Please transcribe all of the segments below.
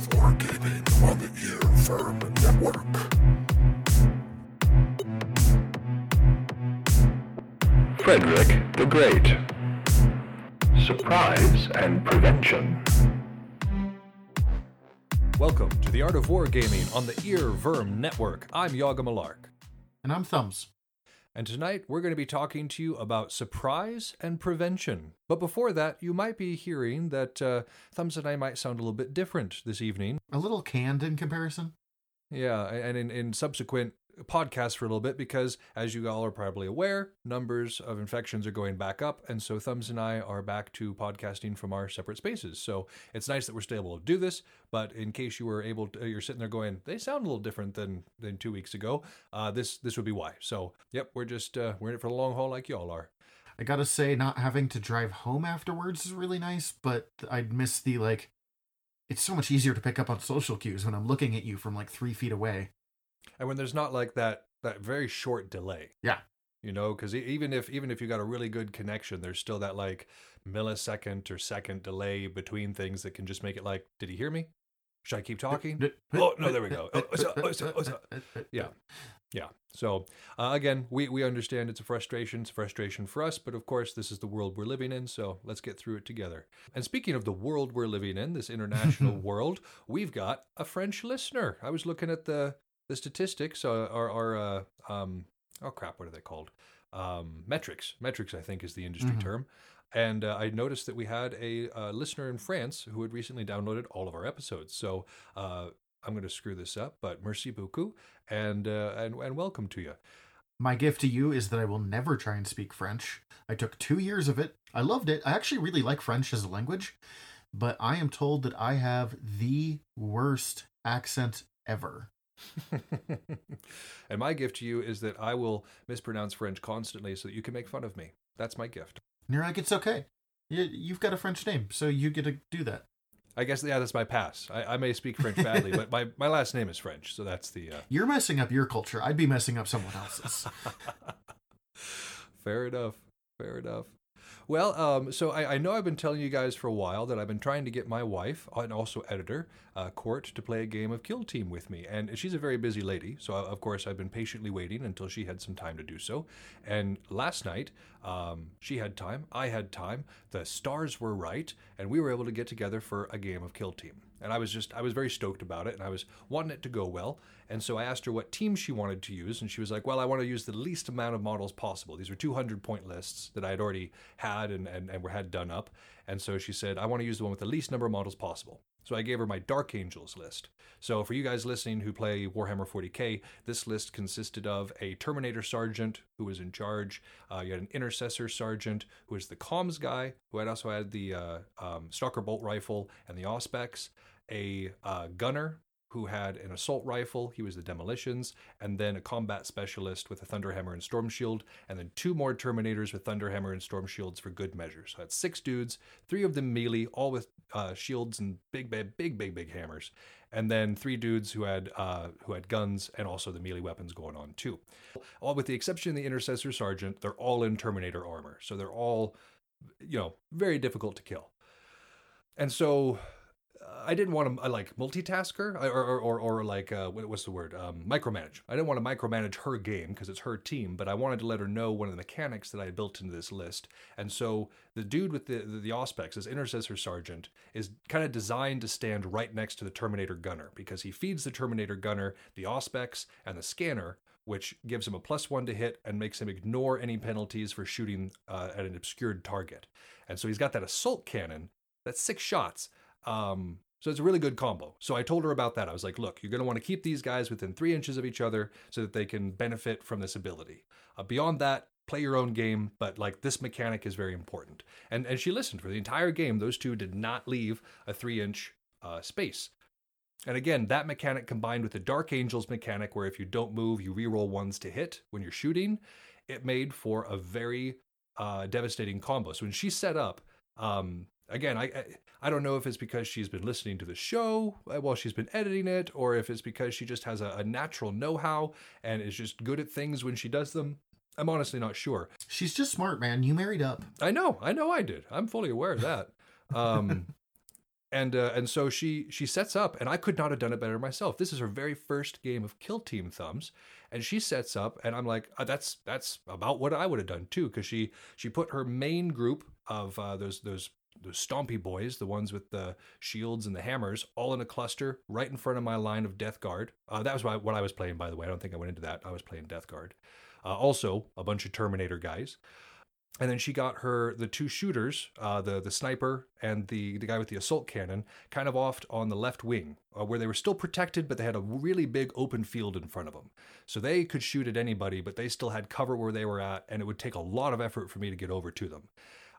of Wargaming on the Ear Firm Network. Frederick the Great. Surprise and Prevention. Welcome to the Art of Wargaming on the earVVyrm Network. I'm Yaga Malark. And I'm Thumbs. And tonight we're going to be talking to you about surprise and prevention. But before that, you might be hearing that uh, Thumbs and I might sound a little bit different this evening. A little canned in comparison. Yeah, and in, in subsequent podcasts for a little bit because, as you all are probably aware, numbers of infections are going back up. And so Thumbs and I are back to podcasting from our separate spaces. So it's nice that we're still able to do this. But in case you were able to, you're sitting there going, they sound a little different than, than two weeks ago, uh, this, this would be why. So, yep, we're just, uh, we're in it for the long haul like y'all are. I gotta say, not having to drive home afterwards is really nice, but I'd miss the like. It's so much easier to pick up on social cues when I'm looking at you from like three feet away. And when there's not like that, that very short delay. Yeah. you know because even if even if you got a really good connection there's still that like millisecond or second delay between things that can just make it like did he hear me? Should i keep talking? oh no there we go. Oh, so- oh, so- oh, so- yeah. Yeah. So uh, again we we understand it's a frustration it's a frustration for us but of course this is the world we're living in so let's get through it together. And speaking of the world we're living in this international world we've got a french listener. I was looking at the the statistics uh, are are uh, um oh crap what are they called um metrics metrics i think is the industry Mhm. term and uh, I noticed that we had a uh, listener in France who had recently downloaded all of our episodes. So uh, I'm going to screw this up, but merci beaucoup and, uh, and and welcome to you. My gift to you is that I will never try and speak French. I took two years of it. I loved it. I actually really like French as a language, but I am told that I have the worst accent ever. and my gift to you is that I will mispronounce French constantly so that you can make fun of me. That's my gift. And you're like, it's okay. You, you've got a French name, so you get to do that. I guess yeah, that's my pass. I, I may speak French badly, but my, my last name is French, so that's the uh, You're messing up your culture. I'd be messing up someone else's. Fair enough. Fair enough. Well, um, so I, I know I've been telling you guys for a while that I've been trying to get my wife and also editor, uh, Court, to play a game of Kill Team with me. And she's a very busy lady, so of course I've been patiently waiting until she had some time to do so. And last night, um, she had time, I had time, the stars were right, and we were able to get together for a game of Kill Team. And I was just, I was very stoked about it, and I was wanting it to go well. And so I asked her what team she wanted to use, and she was like, Well, I want to use the least amount of models possible. These were 200 point lists that I had already had and, and, and were had done up. And so she said, I want to use the one with the least number of models possible. So I gave her my Dark Angels list. So for you guys listening who play Warhammer 40k, this list consisted of a Terminator Sergeant who was in charge. Uh, you had an Intercessor Sergeant who was the comms guy, who had also had the uh, um, Stalker Bolt Rifle and the Auspex. A uh, gunner who had an assault rifle, he was the demolitions, and then a combat specialist with a Thunderhammer and Storm Shield, and then two more Terminators with Thunderhammer and Storm Shields for good measure. So that's six dudes, three of them melee, all with uh, shields and big, big, big, big, big hammers, and then three dudes who had uh, who had guns and also the melee weapons going on too. All with the exception of the Intercessor Sergeant, they're all in Terminator armor, so they're all, you know, very difficult to kill. And so I didn't want to like multitasker or or or, or like uh, what's the word um, micromanage. I didn't want to micromanage her game because it's her team, but I wanted to let her know one of the mechanics that I had built into this list. And so the dude with the the, the Auspex, this intercessor sergeant, is kind of designed to stand right next to the Terminator gunner because he feeds the Terminator gunner the Auspex and the scanner. Which gives him a plus one to hit and makes him ignore any penalties for shooting uh, at an obscured target. And so he's got that assault cannon that's six shots. Um, so it's a really good combo. So I told her about that. I was like, look, you're going to want to keep these guys within three inches of each other so that they can benefit from this ability. Uh, beyond that, play your own game, but like this mechanic is very important. And and she listened for the entire game. Those two did not leave a three inch uh, space. And again, that mechanic combined with the Dark Angels mechanic, where if you don't move, you reroll ones to hit when you're shooting, it made for a very uh, devastating combo. So when she set up, um, again, I, I I don't know if it's because she's been listening to the show uh, while she's been editing it, or if it's because she just has a, a natural know-how and is just good at things when she does them. I'm honestly not sure. She's just smart, man. You married up. I know, I know, I did. I'm fully aware of that. Um, and uh, and so she she sets up, and I could not have done it better myself. This is her very first game of Kill Team Thumbs, and she sets up, and I'm like, uh, that's that's about what I would have done too, because she she put her main group of uh, those those those stompy boys, the ones with the shields and the hammers, all in a cluster right in front of my line of Death Guard. Uh, that was what I was playing, by the way. I don't think I went into that. I was playing Death Guard. Uh, also, a bunch of Terminator guys. And then she got her the two shooters, uh, the the sniper and the the guy with the assault cannon, kind of off on the left wing, uh, where they were still protected, but they had a really big open field in front of them, so they could shoot at anybody, but they still had cover where they were at, and it would take a lot of effort for me to get over to them.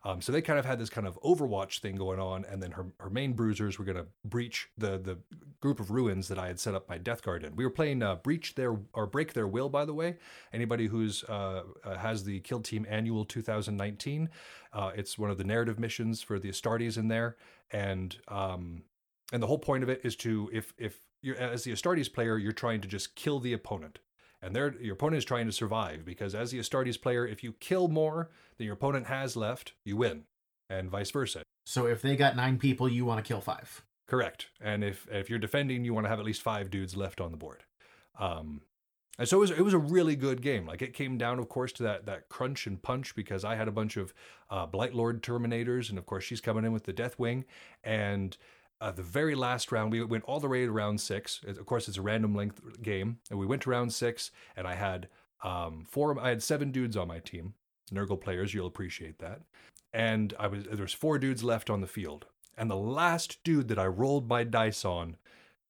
Um, so they kind of had this kind of Overwatch thing going on, and then her, her main bruisers were going to breach the the group of ruins that I had set up my Death Guard in. We were playing uh, breach their or break their will, by the way. Anybody who's uh, uh, has the Kill Team Annual 2019, uh, it's one of the narrative missions for the Astartes in there, and um, and the whole point of it is to if if you're as the Astartes player, you're trying to just kill the opponent and your opponent is trying to survive because as the Astartes player, if you kill more than your opponent has left, you win, and vice versa. So if they got nine people, you want to kill five. Correct. And if if you're defending, you want to have at least five dudes left on the board. Um, and so it was, it was a really good game. Like it came down, of course, to that that crunch and punch because I had a bunch of uh, Blightlord Terminators, and of course she's coming in with the Deathwing, and uh, the very last round, we went all the way to round six. Of course, it's a random length game, and we went to round six, and I had um, four. I had seven dudes on my team, Nurgle players. You'll appreciate that. And I was there was four dudes left on the field, and the last dude that I rolled my dice on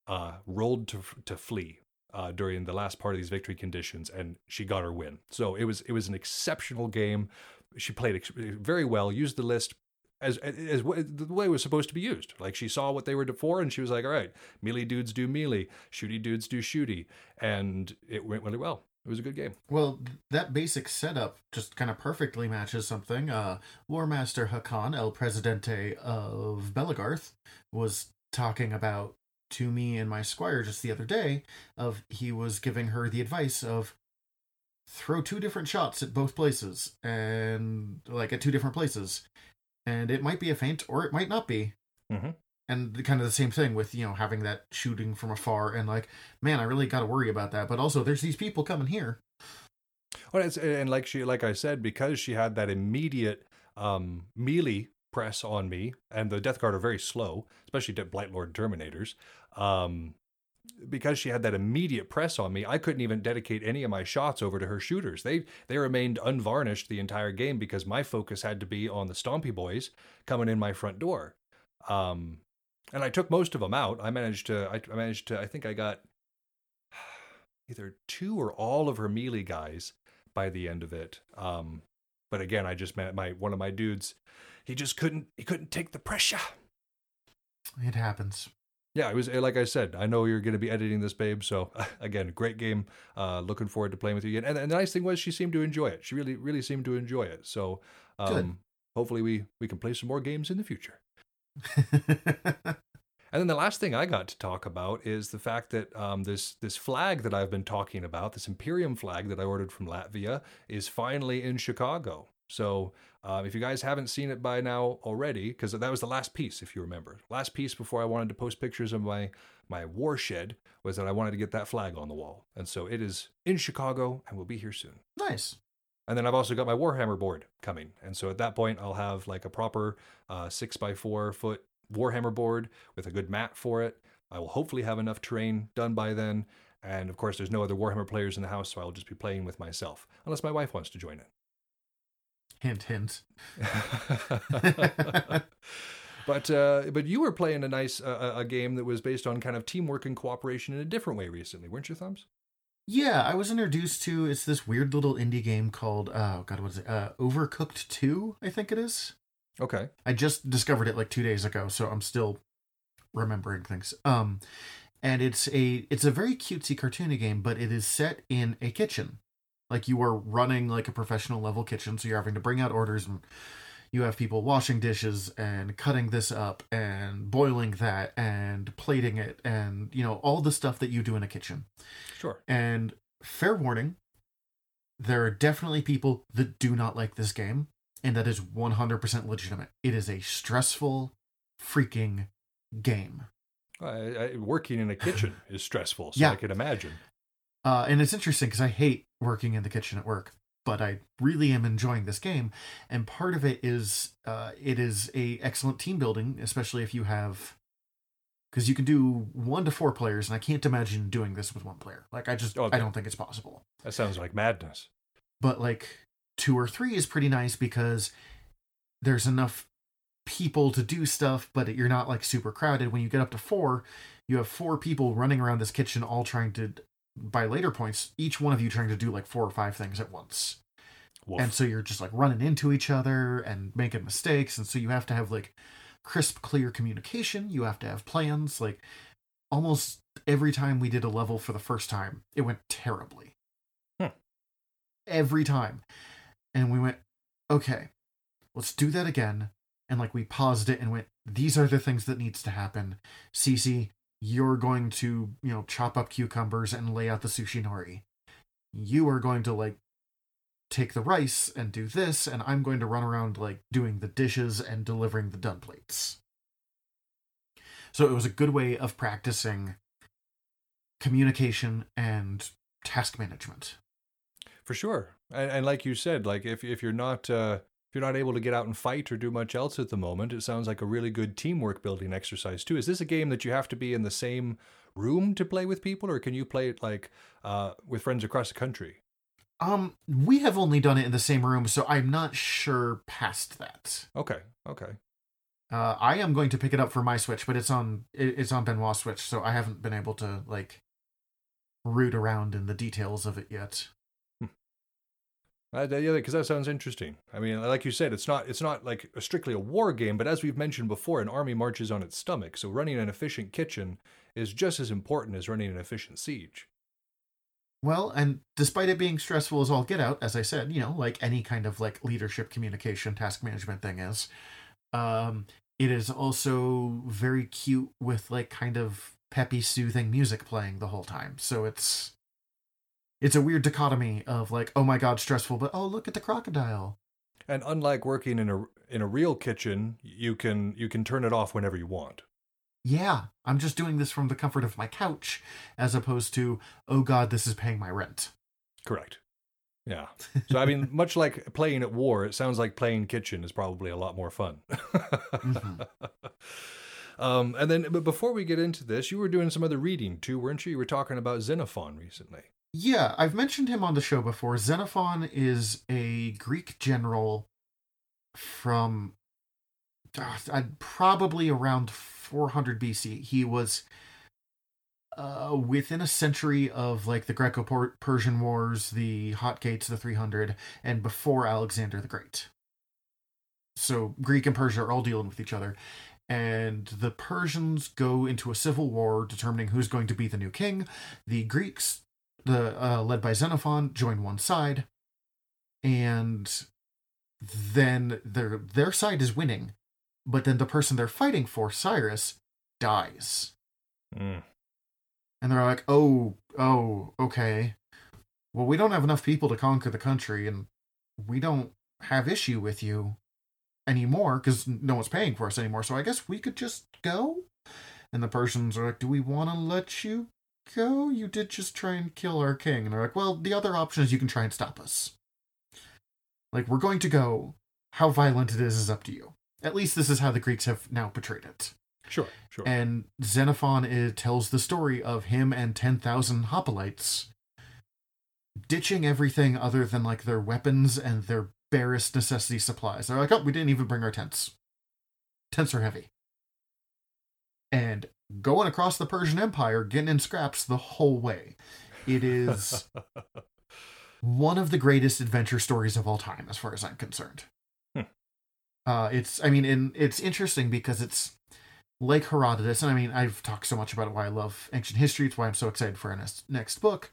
uh, rolled to to flee. Uh, during the last part of these victory conditions, and she got her win. So it was it was an exceptional game. She played ex- very well, used the list as, as, the way it was supposed to be used. Like she saw what they were for, and she was like, "All right, melee dudes do melee, shooty dudes do shooty," and it went really well. It was a good game. Well, that basic setup just kind of perfectly matches something. Uh, War Master Hakan, El Presidente of Belegarth, was talking about to me and my squire just the other day. Of he was giving her the advice of throw two different shots at both places and like at two different places and it might be a feint or it might not be. Mm-hmm. And the, kind of the same thing with you know having that shooting from afar and like, man, I really got to worry about that. But also, there's these people coming here. Well, it's, and like she, like I said, because she had that immediate um, melee press on me, and the Death Guard are very slow, especially Blightlord Terminators. Um, because she had that immediate press on me, I couldn't even dedicate any of my shots over to her shooters. They they remained unvarnished the entire game because my focus had to be on the Stompy boys coming in my front door. Um, and I took most of them out. I managed to I, I managed to I think I got either two or all of her melee guys by the end of it. Um, but again, I just met my one of my dudes. He just couldn't he couldn't take the pressure. It happens yeah, it was like I said. I know you're going to be editing this, babe. So again, great game. Uh, looking forward to playing with you again. And, and, the nice thing was, she seemed to enjoy it. She really, really seemed to enjoy it. So um, hopefully, we we can play some more games in the future. and then the last thing I got to talk about is the fact that um, this this flag that I've been talking about, this Imperium flag that I ordered from Latvia, is finally in Chicago. So um, if you guys haven't seen it by now already, because that was the last piece, if you remember, last piece before I wanted to post pictures of my my war shed was that I wanted to get that flag on the wall, and so it is in Chicago and will be here soon. Nice. And then I've also got my Warhammer board coming, and so at that point I'll have like a proper uh, six by four foot Warhammer board with a good mat for it. I will hopefully have enough terrain done by then. And of course, there's no other Warhammer players in the house, so I'll just be playing with myself, unless my wife wants to join in. Hint, hint. but uh, but you were playing a nice uh, a game that was based on kind of teamwork and cooperation in a different way recently, weren't you, Thumbs? Yeah, I was introduced to it's this weird little indie game called oh god, what is it? Uh, Overcooked Two, I think it is. Okay. I just discovered it like two days ago, so I'm still remembering things. Um, and it's a it's a very cutesy cartoony game, but it is set in a kitchen like you are running like a professional level kitchen so you're having to bring out orders and you have people washing dishes and cutting this up and boiling that and plating it and you know all the stuff that you do in a kitchen sure and fair warning there are definitely people that do not like this game and that is 100% legitimate it is a stressful freaking game. I, working in a kitchen is stressful, so Yeah. I can imagine. Uh, and it's interesting because I hate working in the kitchen at work, but I really am enjoying this game. And part of it is uh, it is a excellent team building, especially if you have because you can do one to four players, and I can't imagine doing this with one player. Like I just Okay. I don't think it's possible. That sounds like madness. But like two or three is pretty nice because there's enough people to do stuff, but you're not like super crowded. When you get up to four, you have four people running around this kitchen, all trying to. By later points, each one of you trying to do like four or five things at once. And so you're just like running into each other and making mistakes. And so you have to have like crisp, clear communication. You have to have plans. Like almost every time we did a level for the first time, it went terribly. Hmm. Every time. And we went, okay, let's do that again. And like we paused it and went, these are the things that needs to happen. Cece, you're going to, you know, chop up cucumbers and lay out the sushi nori. You are going to like take the rice and do this, and I'm going to run around like doing the dishes and delivering the done plates. So it was a good way of practicing communication and task management. For sure. And, and like you said, like if if you're not uh, you're not able to get out and fight or do much else at the moment, it sounds like a really good teamwork building exercise too. Is this a game that you have to be in the same room to play with people, or can you play it like uh, with friends across the country? Um, we have only done it in the same room, so I'm not sure past that. Okay, okay. Uh, I am going to pick it up for my Switch, but it's on it- it's on Benoit's Switch, so I haven't been able to like root around in the details of it yet. Uh, yeah, because that sounds interesting. I mean, like you said, it's not it's not like a strictly a war game, but as we've mentioned before, an army marches on its stomach. So running an efficient kitchen is just as important as running an efficient siege. Well, and despite it being stressful as all get out, as I said, you know, like any kind of like leadership communication task management thing is, um, it is also very cute with like kind of peppy, soothing music playing the whole time. So it's it's a weird dichotomy of like, oh my god, stressful, but oh look at the crocodile. And unlike working in a in a real kitchen, you can you can turn it off whenever you want. Yeah, I'm just doing this from the comfort of my couch, as opposed to, oh god, this is paying my rent. Correct. Yeah. So I mean, much like playing at war, it sounds like playing kitchen is probably a lot more fun. Mhm. um, and then, but before we get into this, you were doing some other reading too, weren't you? You were talking about Xenophon recently. Yeah, I've mentioned him on the show before. Xenophon is a Greek general from uh, probably around 400 BC. He was uh, within a century of like the Greco-Persian Wars, the Hot Gates, the 300, and before Alexander the Great. So Greek and Persia are all dealing with each other, and the Persians go into a civil war determining who's going to be the new king. The Greeks the uh, led by Xenophon join one side, and then their their side is winning, but then the person they're fighting for, Cyrus, dies, Mm. and they're like, "Oh, oh, okay. Well, we don't have enough people to conquer the country, and we don't have issue with you anymore because no one's paying for us anymore. So I guess we could just go." And the Persians are like, "Do we want to let you go? You did just try and kill our king. And they're like, well, the other option is you can try and stop us. Like, we're going to go. How violent it is is up to you. At least this is how the Greeks have now portrayed it. Sure, sure. And Xenophon it tells the story of him and 10,000 hoplites ditching everything other than like their weapons and their barest necessity supplies. They're like, oh, we didn't even bring our tents. Tents are heavy. And going across the Persian Empire, getting in scraps the whole way. It is one of the greatest adventure stories of all time, as far as I'm concerned. Hmm. Uh, it's, I mean, and it's interesting because it's like Herodotus, and I mean, I've talked so much about why I love ancient history. It's why I'm so excited for our next, next book.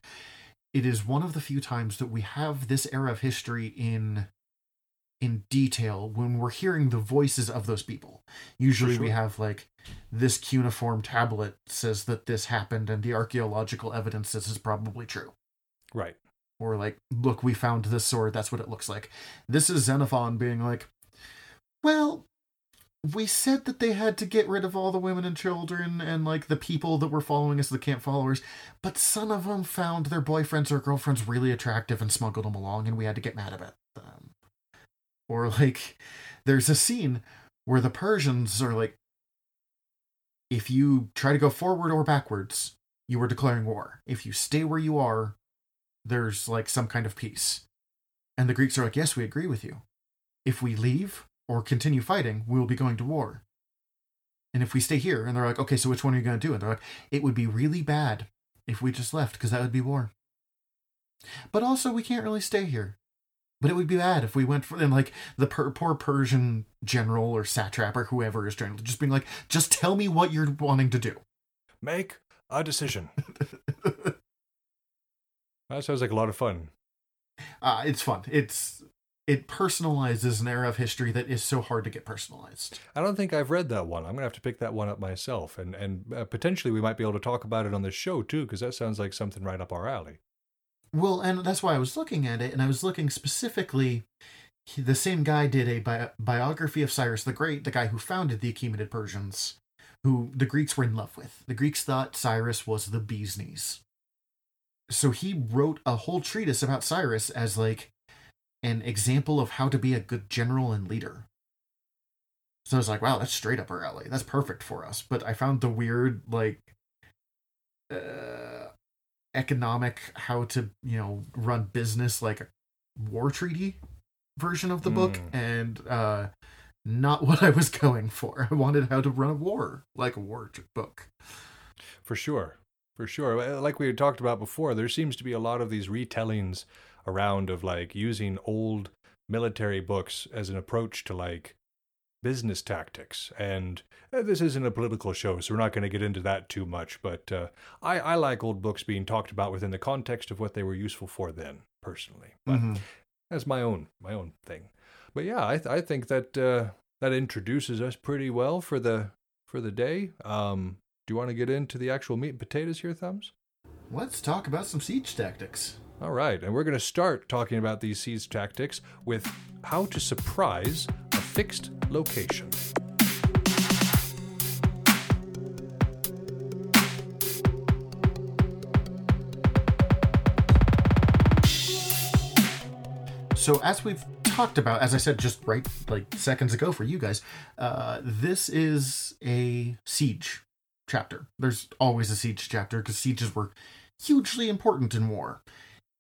It is one of the few times that we have this era of history in in detail when we're hearing the voices of those people. Usually we have like this cuneiform tablet says that this happened and the archaeological evidence says is probably true. right. Or like, look, we found this sword, that's what it looks like. This is Xenophon being like, well, we said that they had to get rid of all the women and children and like the people that were following us, the camp followers, but some of them found their boyfriends or girlfriends really attractive and smuggled them along, and we had to get mad about them. Or like, there's a scene where the Persians are like, if you try to go forward or backwards, you are declaring war. If you stay where you are, there's like some kind of peace. And the Greeks are like, yes, we agree with you. If we leave, or continue fighting, we will be going to war. And if we stay here, and they're like, okay, so which one are you going to do? And they're like, it would be really bad if we just left, because that would be war. But also, we can't really stay here. But it would be bad if we went for, and like the per- poor Persian general or satrap or whoever is trying to just being like, just tell me what you're wanting to do. Make a decision. that sounds like a lot of fun. Uh, it's fun. It's it personalizes an era of history that is so hard to get personalized. I don't think I've read that one. I'm gonna have to pick that one up myself, and and uh, potentially we might be able to talk about it on this show too, because that sounds like something right up our alley. Well, and that's why I was looking at it, and I was looking specifically. he- The same guy did a bi- biography of Cyrus the Great, the guy who founded the Achaemenid Persians, who the Greeks were in love with. The Greeks thought Cyrus was the bee's knees. So he wrote a whole treatise about Cyrus as like an example of how to be a good general and leader. So I was like, wow, that's straight up our alley. That's perfect for us. But I found the weird, like, uh, economic, how to, you know, run business like a war treaty version of the book, Mm. and uh, not what I was going for. I wanted how to run a war, like a war book. For sure. For sure. Like we had talked about before, there seems to be a lot of these retellings around of like using old military books as an approach to like business tactics. And uh, this isn't a political show, so we're not going to get into that too much. But uh, I, I like old books being talked about within the context of what they were useful for then, personally. But Mhm. that's my own my own thing. But yeah, I th- I think that uh, that introduces us pretty well for the for the day. Um, do you want to get into the actual meat and potatoes here, Thumbs? Let's talk about some siege tactics. All right, and we're going to start talking about these siege tactics with how to surprise fixed location. So as we've talked about, as I said just right like seconds ago for you guys, uh, this is a siege chapter. There's always a siege chapter because sieges were hugely important in war.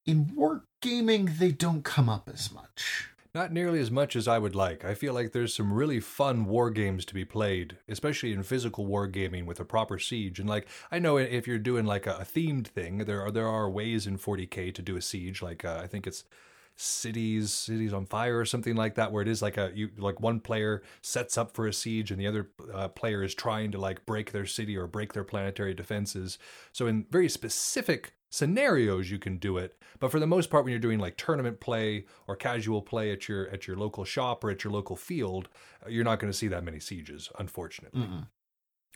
In war gaming, they don't come up as much. Not nearly as much as I would like. I feel like there's some really fun war games to be played, especially in physical war gaming with a proper siege. And like I know if you're doing like a, a themed thing, there are there are ways in 40k to do a siege. Like uh, I think it's cities cities on fire or something like that where it is like a you like one player sets up for a siege and the other uh, player is trying to like break their city or break their planetary defenses so in very specific scenarios you can do it but for the most part when you're doing like tournament play or casual play at your at your local shop or at your local field uh, you're not going to see that many sieges unfortunately Mm-mm.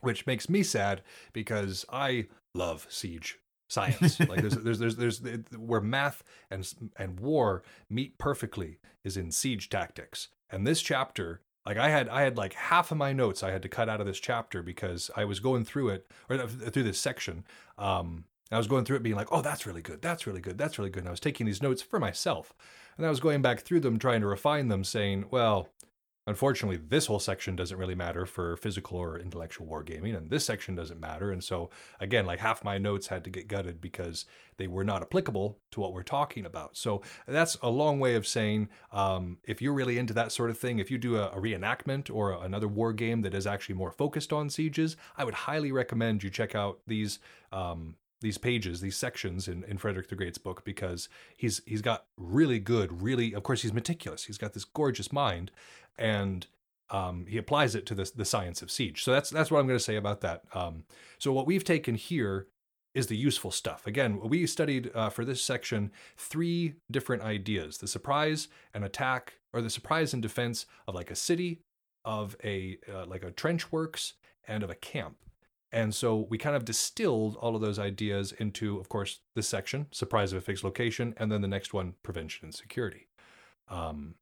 which makes me sad because I love siege science. like there's there's there's there's where math and and war meet perfectly is in siege tactics. And this chapter, like I had I had like half of my notes I had to cut out of this chapter because I was going through it or uh, through this section. Um I was going through it being like, "Oh, that's really good. That's really good. That's really good." And I was taking these notes for myself. And I was going back through them trying to refine them saying, "Well, Unfortunately, this whole section doesn't really matter for physical or intellectual wargaming, and this section doesn't matter. And so, again, like half my notes had to get gutted because they were not applicable to what we're talking about. So, that's a long way of saying um, if you're really into that sort of thing, if you do a, a reenactment or another war game that is actually more focused on sieges, I would highly recommend you check out these. Um, these pages, these sections in, in Frederick the Great's book, because he's he's got really good, really of course he's meticulous. He's got this gorgeous mind, and um, he applies it to the the science of siege. So that's that's what I'm going to say about that. Um, so what we've taken here is the useful stuff. Again, we studied uh, for this section three different ideas: the surprise and attack, or the surprise and defense of like a city, of a uh, like a trench works, and of a camp. And so we kind of distilled all of those ideas into, of course, this section, surprise of a fixed location, and then the next one, prevention and security. Um,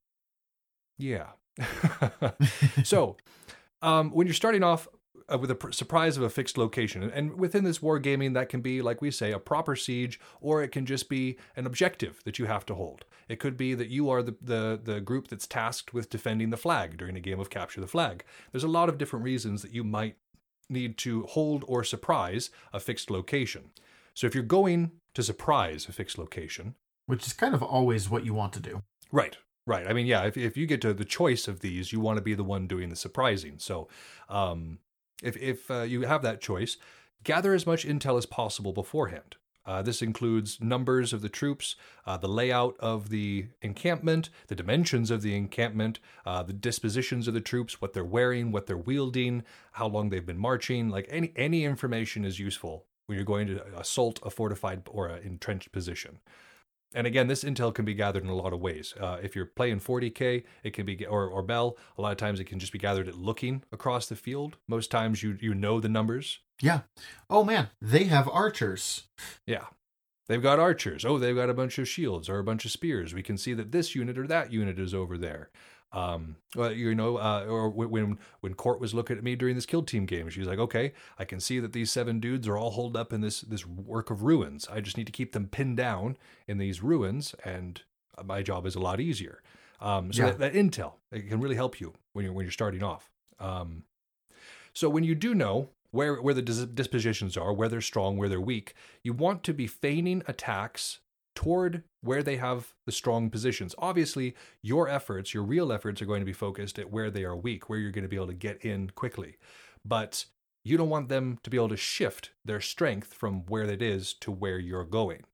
yeah. so um, when you're starting off uh, with a pr- surprise of a fixed location, and- within this wargaming, that can be, like we say, a proper siege, or it can just be an objective that you have to hold. It could be that you are the, the, the group that's tasked with defending the flag during a game of capture the flag. There's a lot of different reasons that you might need to hold or surprise a fixed location. So if you're going to surprise a fixed location, Which is kind of always what you want to do. Right, right. I mean, yeah, if, if you get to the choice of these, you want to be the one doing the surprising. So, um, if, if uh, you have that choice, gather as much intel as possible beforehand. Uh, this includes numbers of the troops, uh, the layout of the encampment, the dimensions of the encampment, uh, the dispositions of the troops, what they're wearing, what they're wielding, how long they've been marching. Like any any information is useful when you're going to assault a fortified or an entrenched position. And again, this intel can be gathered in a lot of ways. Uh, if you're playing 40k, it can be or or Bell. A lot of times, it can just be gathered at looking across the field. Most times, you you know the numbers. Yeah. Oh man, they have archers. Yeah, they've got archers. Oh, they've got a bunch of shields or a bunch of spears. We can see that this unit or that unit is over there. Um, well, you know, uh, or when when Court was looking at me during this kill team game, she's like, "Okay, I can see that these seven dudes are all holed up in this this work of ruins. I just need to keep them pinned down in these ruins, and my job is a lot easier." Um, so Yeah. that, that intel it can really help you when you're when you're starting off. Um, so when you do know where where the dis- dispositions are, where they're strong, where they're weak, you want to be feigning attacks toward where they have the strong positions. Obviously, your efforts, your real efforts are going to be focused at where they are weak, where you're going to be able to get in quickly. But you don't want them to be able to shift their strength from where it is to where you're going.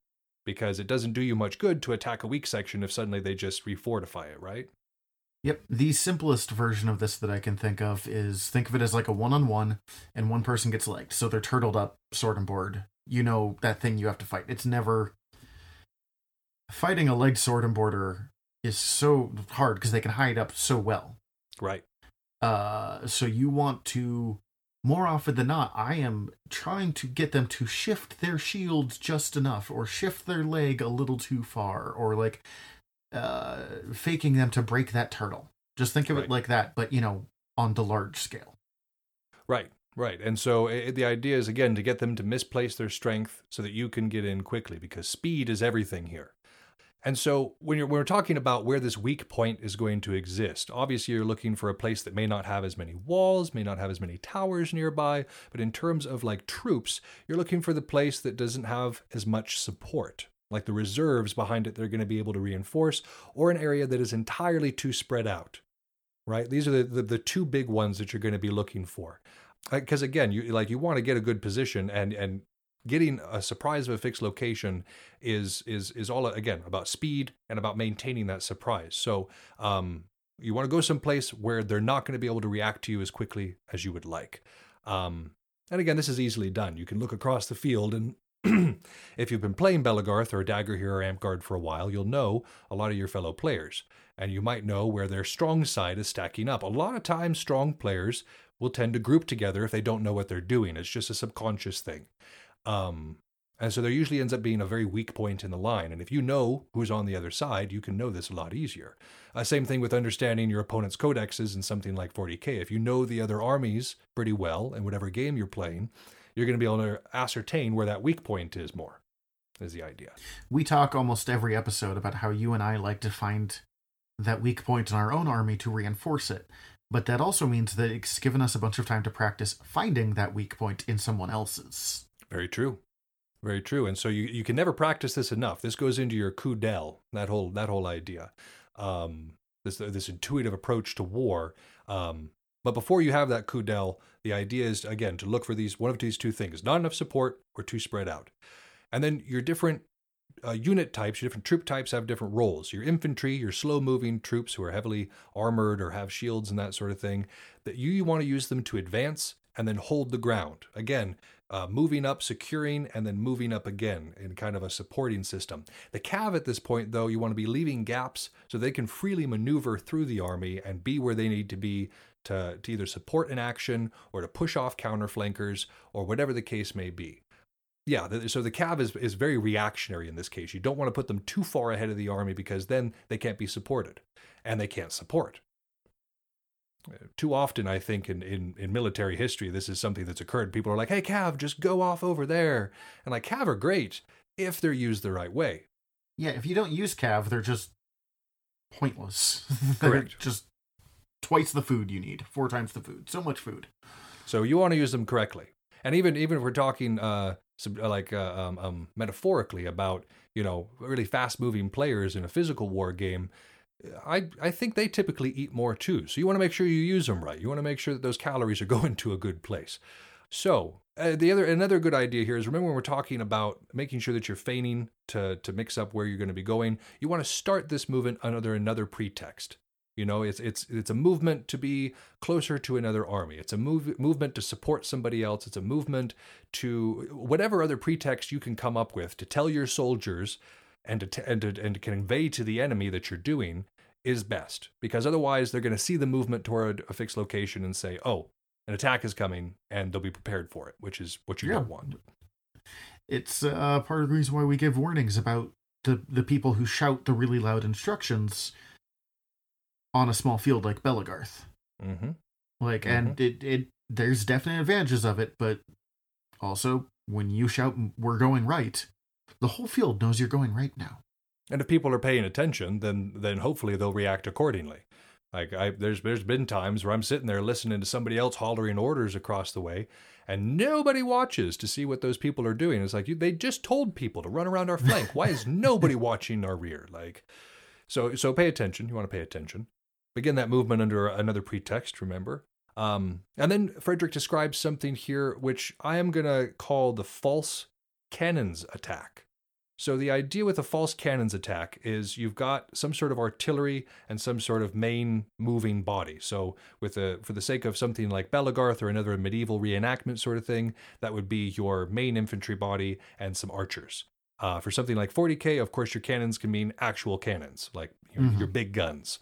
Because it doesn't do you much good to attack a weak section if suddenly they just refortify it, right? Yep. The simplest version of this that I can think of is think of it as like a one on one, and one person gets liked. So they're turtled up, sword and board. You know that thing you have to fight. It's never. Fighting a legged sword and border is so hard because they can hide up so well. Right. Uh, so you want to, more often than not, I am trying to get them to shift their shields just enough, or shift their leg a little too far, or like uh, faking them to break that turtle. Just think of Right. it like that, but you know, on the large scale. Right, right. And so i the idea is again to get them to misplace their strength so that you can get in quickly because speed is everything here. And so when you're when we're talking about where this weak point is going to exist, obviously you're looking for a place that may not have as many walls, may not have as many towers nearby, but in terms of like troops, you're looking for the place that doesn't have as much support. Like the reserves behind it they're going to be able to reinforce, or an area that is entirely too spread out. Right? These are the, the, the two big ones that you're going to be looking for because again you like you want to get a good position and and getting a surprise of a fixed location is is is all again about speed and about maintaining that surprise so um you want to go someplace where they're not going to be able to react to you as quickly as you would like um and again this is easily done you can look across the field and if you've been playing Belegarth or Dagorhir or Amtgard for a while, you'll know a lot of your fellow players, and you might know where their strong side is stacking up. A lot of times, strong players will tend to group together if they don't know what they're doing. It's just a subconscious thing. Um, and so there usually ends up being a very weak point in the line. And if you know who's on the other side, you can know this a lot easier. Uh, same thing with understanding your opponent's codexes in something like 40k. If you know the other armies pretty well in whatever game you're playing, you're going to be able to ascertain where that weak point is more, is the idea. We talk almost every episode about how you and I like to find that weak point in our own army to reinforce it. But that also means that it's given us a bunch of time to practice finding that weak point in someone else's. Very true. Very true. And so you, you can never practice this enough. This goes into your coup d'oeil, that whole that whole idea. Um, this this intuitive approach to war. Um, but before you have that coup d'oeil, the idea is again to look for these one of these two things: not enough support or too spread out. And then your different uh, unit types, your different troop types have different roles. Your infantry, your slow moving troops who are heavily armored or have shields and that sort of thing, that you, you want to use them to advance and then hold the ground. Again, uh, moving up, securing, and then moving up again in kind of a supporting system. The cav at this point, though, you want to be leaving gaps so they can freely maneuver through the army and be where they need to be to, to either support an action or to push off counterflankers or whatever the case may be. Yeah, the, so the cav is, is very reactionary in this case. You don't want to put them too far ahead of the army because then they can't be supported and they can't support. too often, I think, in, in, in military history, this is something that's occurred. People are like, hey, Cav, just go off over there. And like, Cav are great if they're used the right way. Yeah, if you don't use Cav, they're just pointless. they're Correct. just twice the food you need, four times the food. So much food. So you want to use them correctly. And even even if we're talking uh, sub- like uh, um, um, metaphorically about you know really fast moving players in a physical war game, I I think they typically eat more too. So you want to make sure you use them right. You want to make sure that those calories are going to a good place. So uh, the other another good idea here is remember when we're talking about making sure that you're feigning to to mix up where you're going to be going. You want to start this movement under another pretext. You know, it's it's it's a movement to be closer to another army. It's a move movement to support somebody else. It's a movement to whatever other pretext you can come up with to tell your soldiers and to t- and to, and to convey to the enemy that you're doing is best because otherwise they're going to see the movement toward a fixed location and say, "Oh, an attack is coming," and they'll be prepared for it, which is what you Yeah. don't want. It's uh, part of the reason why we give warnings about the, the people who shout the really loud instructions on a small field like Belegarth. Mm-hmm. Like, and it, it there's definite advantages of it, but also when you shout "We're going right," the whole field knows you're going right now. And if people are paying attention, then then hopefully they'll react accordingly. Like I there's there's been times where I'm sitting there listening to somebody else hollering orders across the way, and nobody watches to see what those people are doing. It's like you, they just told people to run around our flank. Why is nobody watching our rear? Like, so so pay attention. You want to pay attention. Begin that movement under another pretext. Remember. Um, and then Frederick describes something here which I am gonna call the false cannons attack. So the idea with a false cannons attack is you've got some sort of artillery and some sort of main moving body. So with the for the sake of something like Belegarth or another medieval reenactment sort of thing, that would be your main infantry body and some archers. Uh, for something like 40k, of course, your cannons can mean actual cannons, like your, Mhm. your big guns.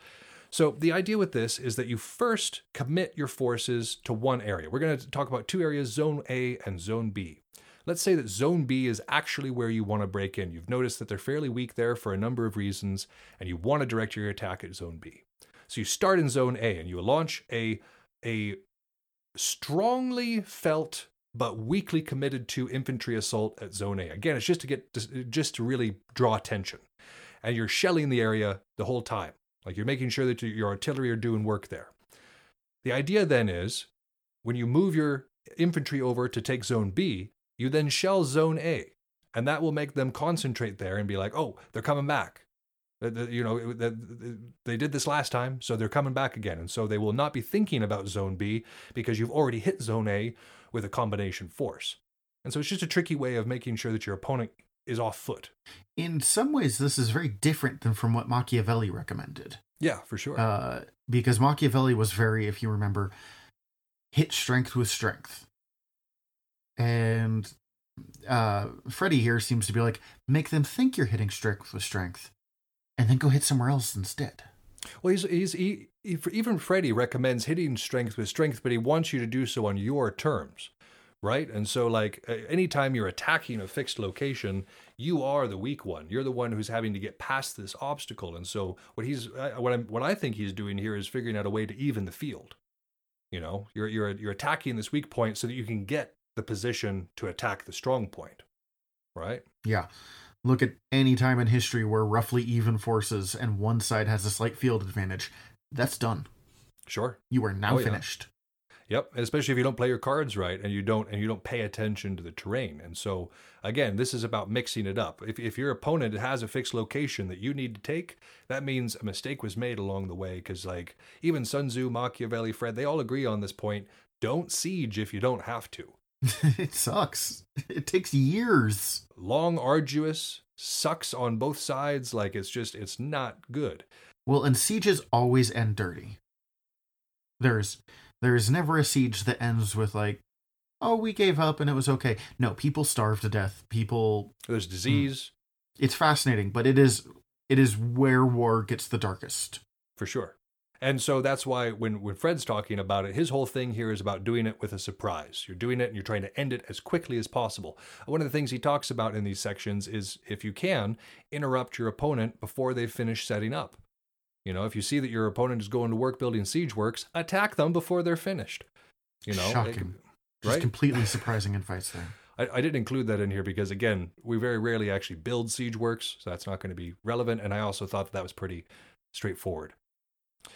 So the idea with this is that you first commit your forces to one area. We're going to talk about two areas, Zone A and Zone B. Let's say that Zone B is actually where you want to break in. You've noticed that they're fairly weak there for a number of reasons, and you want to direct your attack at Zone B. So you start in Zone A and you launch a a strongly felt but weakly committed to infantry assault at Zone A. Again, it's just to get just to really draw attention, and you're shelling the area the whole time. Like you're making sure that your artillery are doing work there. The idea then is when you move your infantry over to take Zone B, you then shell Zone A, and that will make them concentrate there and be like, "Oh, they're coming back." You know, they did this last time, so they're coming back again, and so they will not be thinking about Zone B because you've already hit Zone A with a combination force. And so it's just a tricky way of making sure that your opponent is off foot. In some ways, this is very different than from what Machiavelli recommended. Yeah, for sure. Uh, because Machiavelli was very, if you remember, hit strength with strength. And uh, Freddy here seems to be like, make them think you're hitting strength with strength, and then go hit somewhere else instead. Well, he's, he's he, he, even Freddy recommends hitting strength with strength, but he wants you to do so on your terms, right? And so, like, anytime you're attacking a fixed location, you are the weak one. You're the one who's having to get past this obstacle. And so, what he's uh, what I'm what I think he's doing here is figuring out a way to even the field. You know, you're you're you're attacking this weak point so that you can get the position to attack the strong point, right? Yeah. Look at any time in history where roughly even forces and one side has a slight field advantage. That's done. Sure. You are now Oh, finished. Yep, especially if you don't play your cards right and you don't and you don't pay attention to the terrain. And so again, this is about mixing it up. If if your opponent has a fixed location that you need to take, that means a mistake was made along the way cuz like even Sun Tzu, Machiavelli, Fred, they all agree on this point. Don't siege if you don't have to. it sucks. It takes years. Long, arduous, sucks on both sides, like it's just it's not good. Well, and sieges always end dirty. There's there's never a siege that ends with like, oh, we gave up and it was okay. No, people starve to death. People There's hmm. disease, it's fascinating, but it is it is where war gets the darkest. for sure. And so that's why when, when Fred's talking about it, his whole thing here is about doing it with a surprise. You're doing it and you're trying to end it as quickly as possible. One of the things he talks about in these sections is if you can, interrupt your opponent before they've finished setting up. You know, if you see that your opponent is going to work building siege works, attack them before they're finished. You know, Shocking. Just right? completely surprising advice there. I, I didn't include that in here because again, we very rarely actually build siege works, so that's not going to be relevant. And I also thought that, that was pretty straightforward.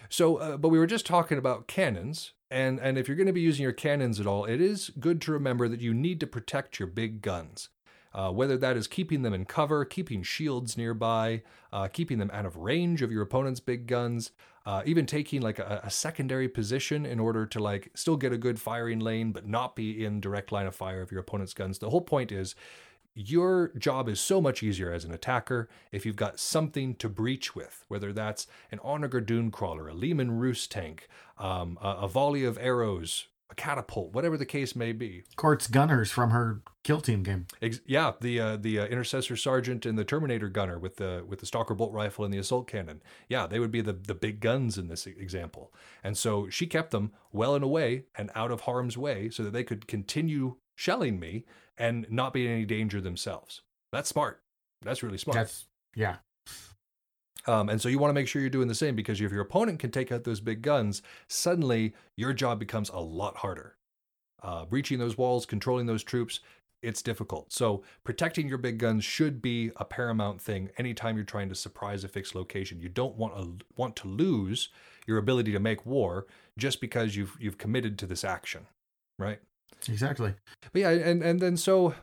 So, uh, but we were just talking about cannons, and and if you're going to be using your cannons at all, it is good to remember that you need to protect your big guns. Uh, whether that is keeping them in cover, keeping shields nearby, uh, keeping them out of range of your opponent's big guns, uh, even taking like a, a, secondary position in order to like still get a good firing lane but not be in direct line of fire of your opponent's guns. The whole point is your job is so much easier as an attacker if you've got something to breach with, whether that's an Onager Dune Crawler, a Leman Russ tank, um, a, a volley of arrows a catapult, whatever the case may be. Court's gunners from her kill team game. Ex- yeah, the uh, the uh, intercessor sergeant and the Terminator gunner with the with the stalker bolt rifle and the assault cannon. Yeah, they would be the the big guns in this example. And so she kept them well and away and out of harm's way so that they could continue shelling me and not be in any danger themselves. That's smart. That's really smart. That's yeah. Um, and so you want to make sure you're doing the same because if your opponent can take out those big guns, suddenly your job becomes a lot harder. Uh, breaching those walls, controlling those troops, it's difficult. So protecting your big guns should be a paramount thing anytime you're trying to surprise a fixed location. You don't want to want to lose your ability to make war just because you've you've committed to this action, right? Exactly. But yeah, and and then so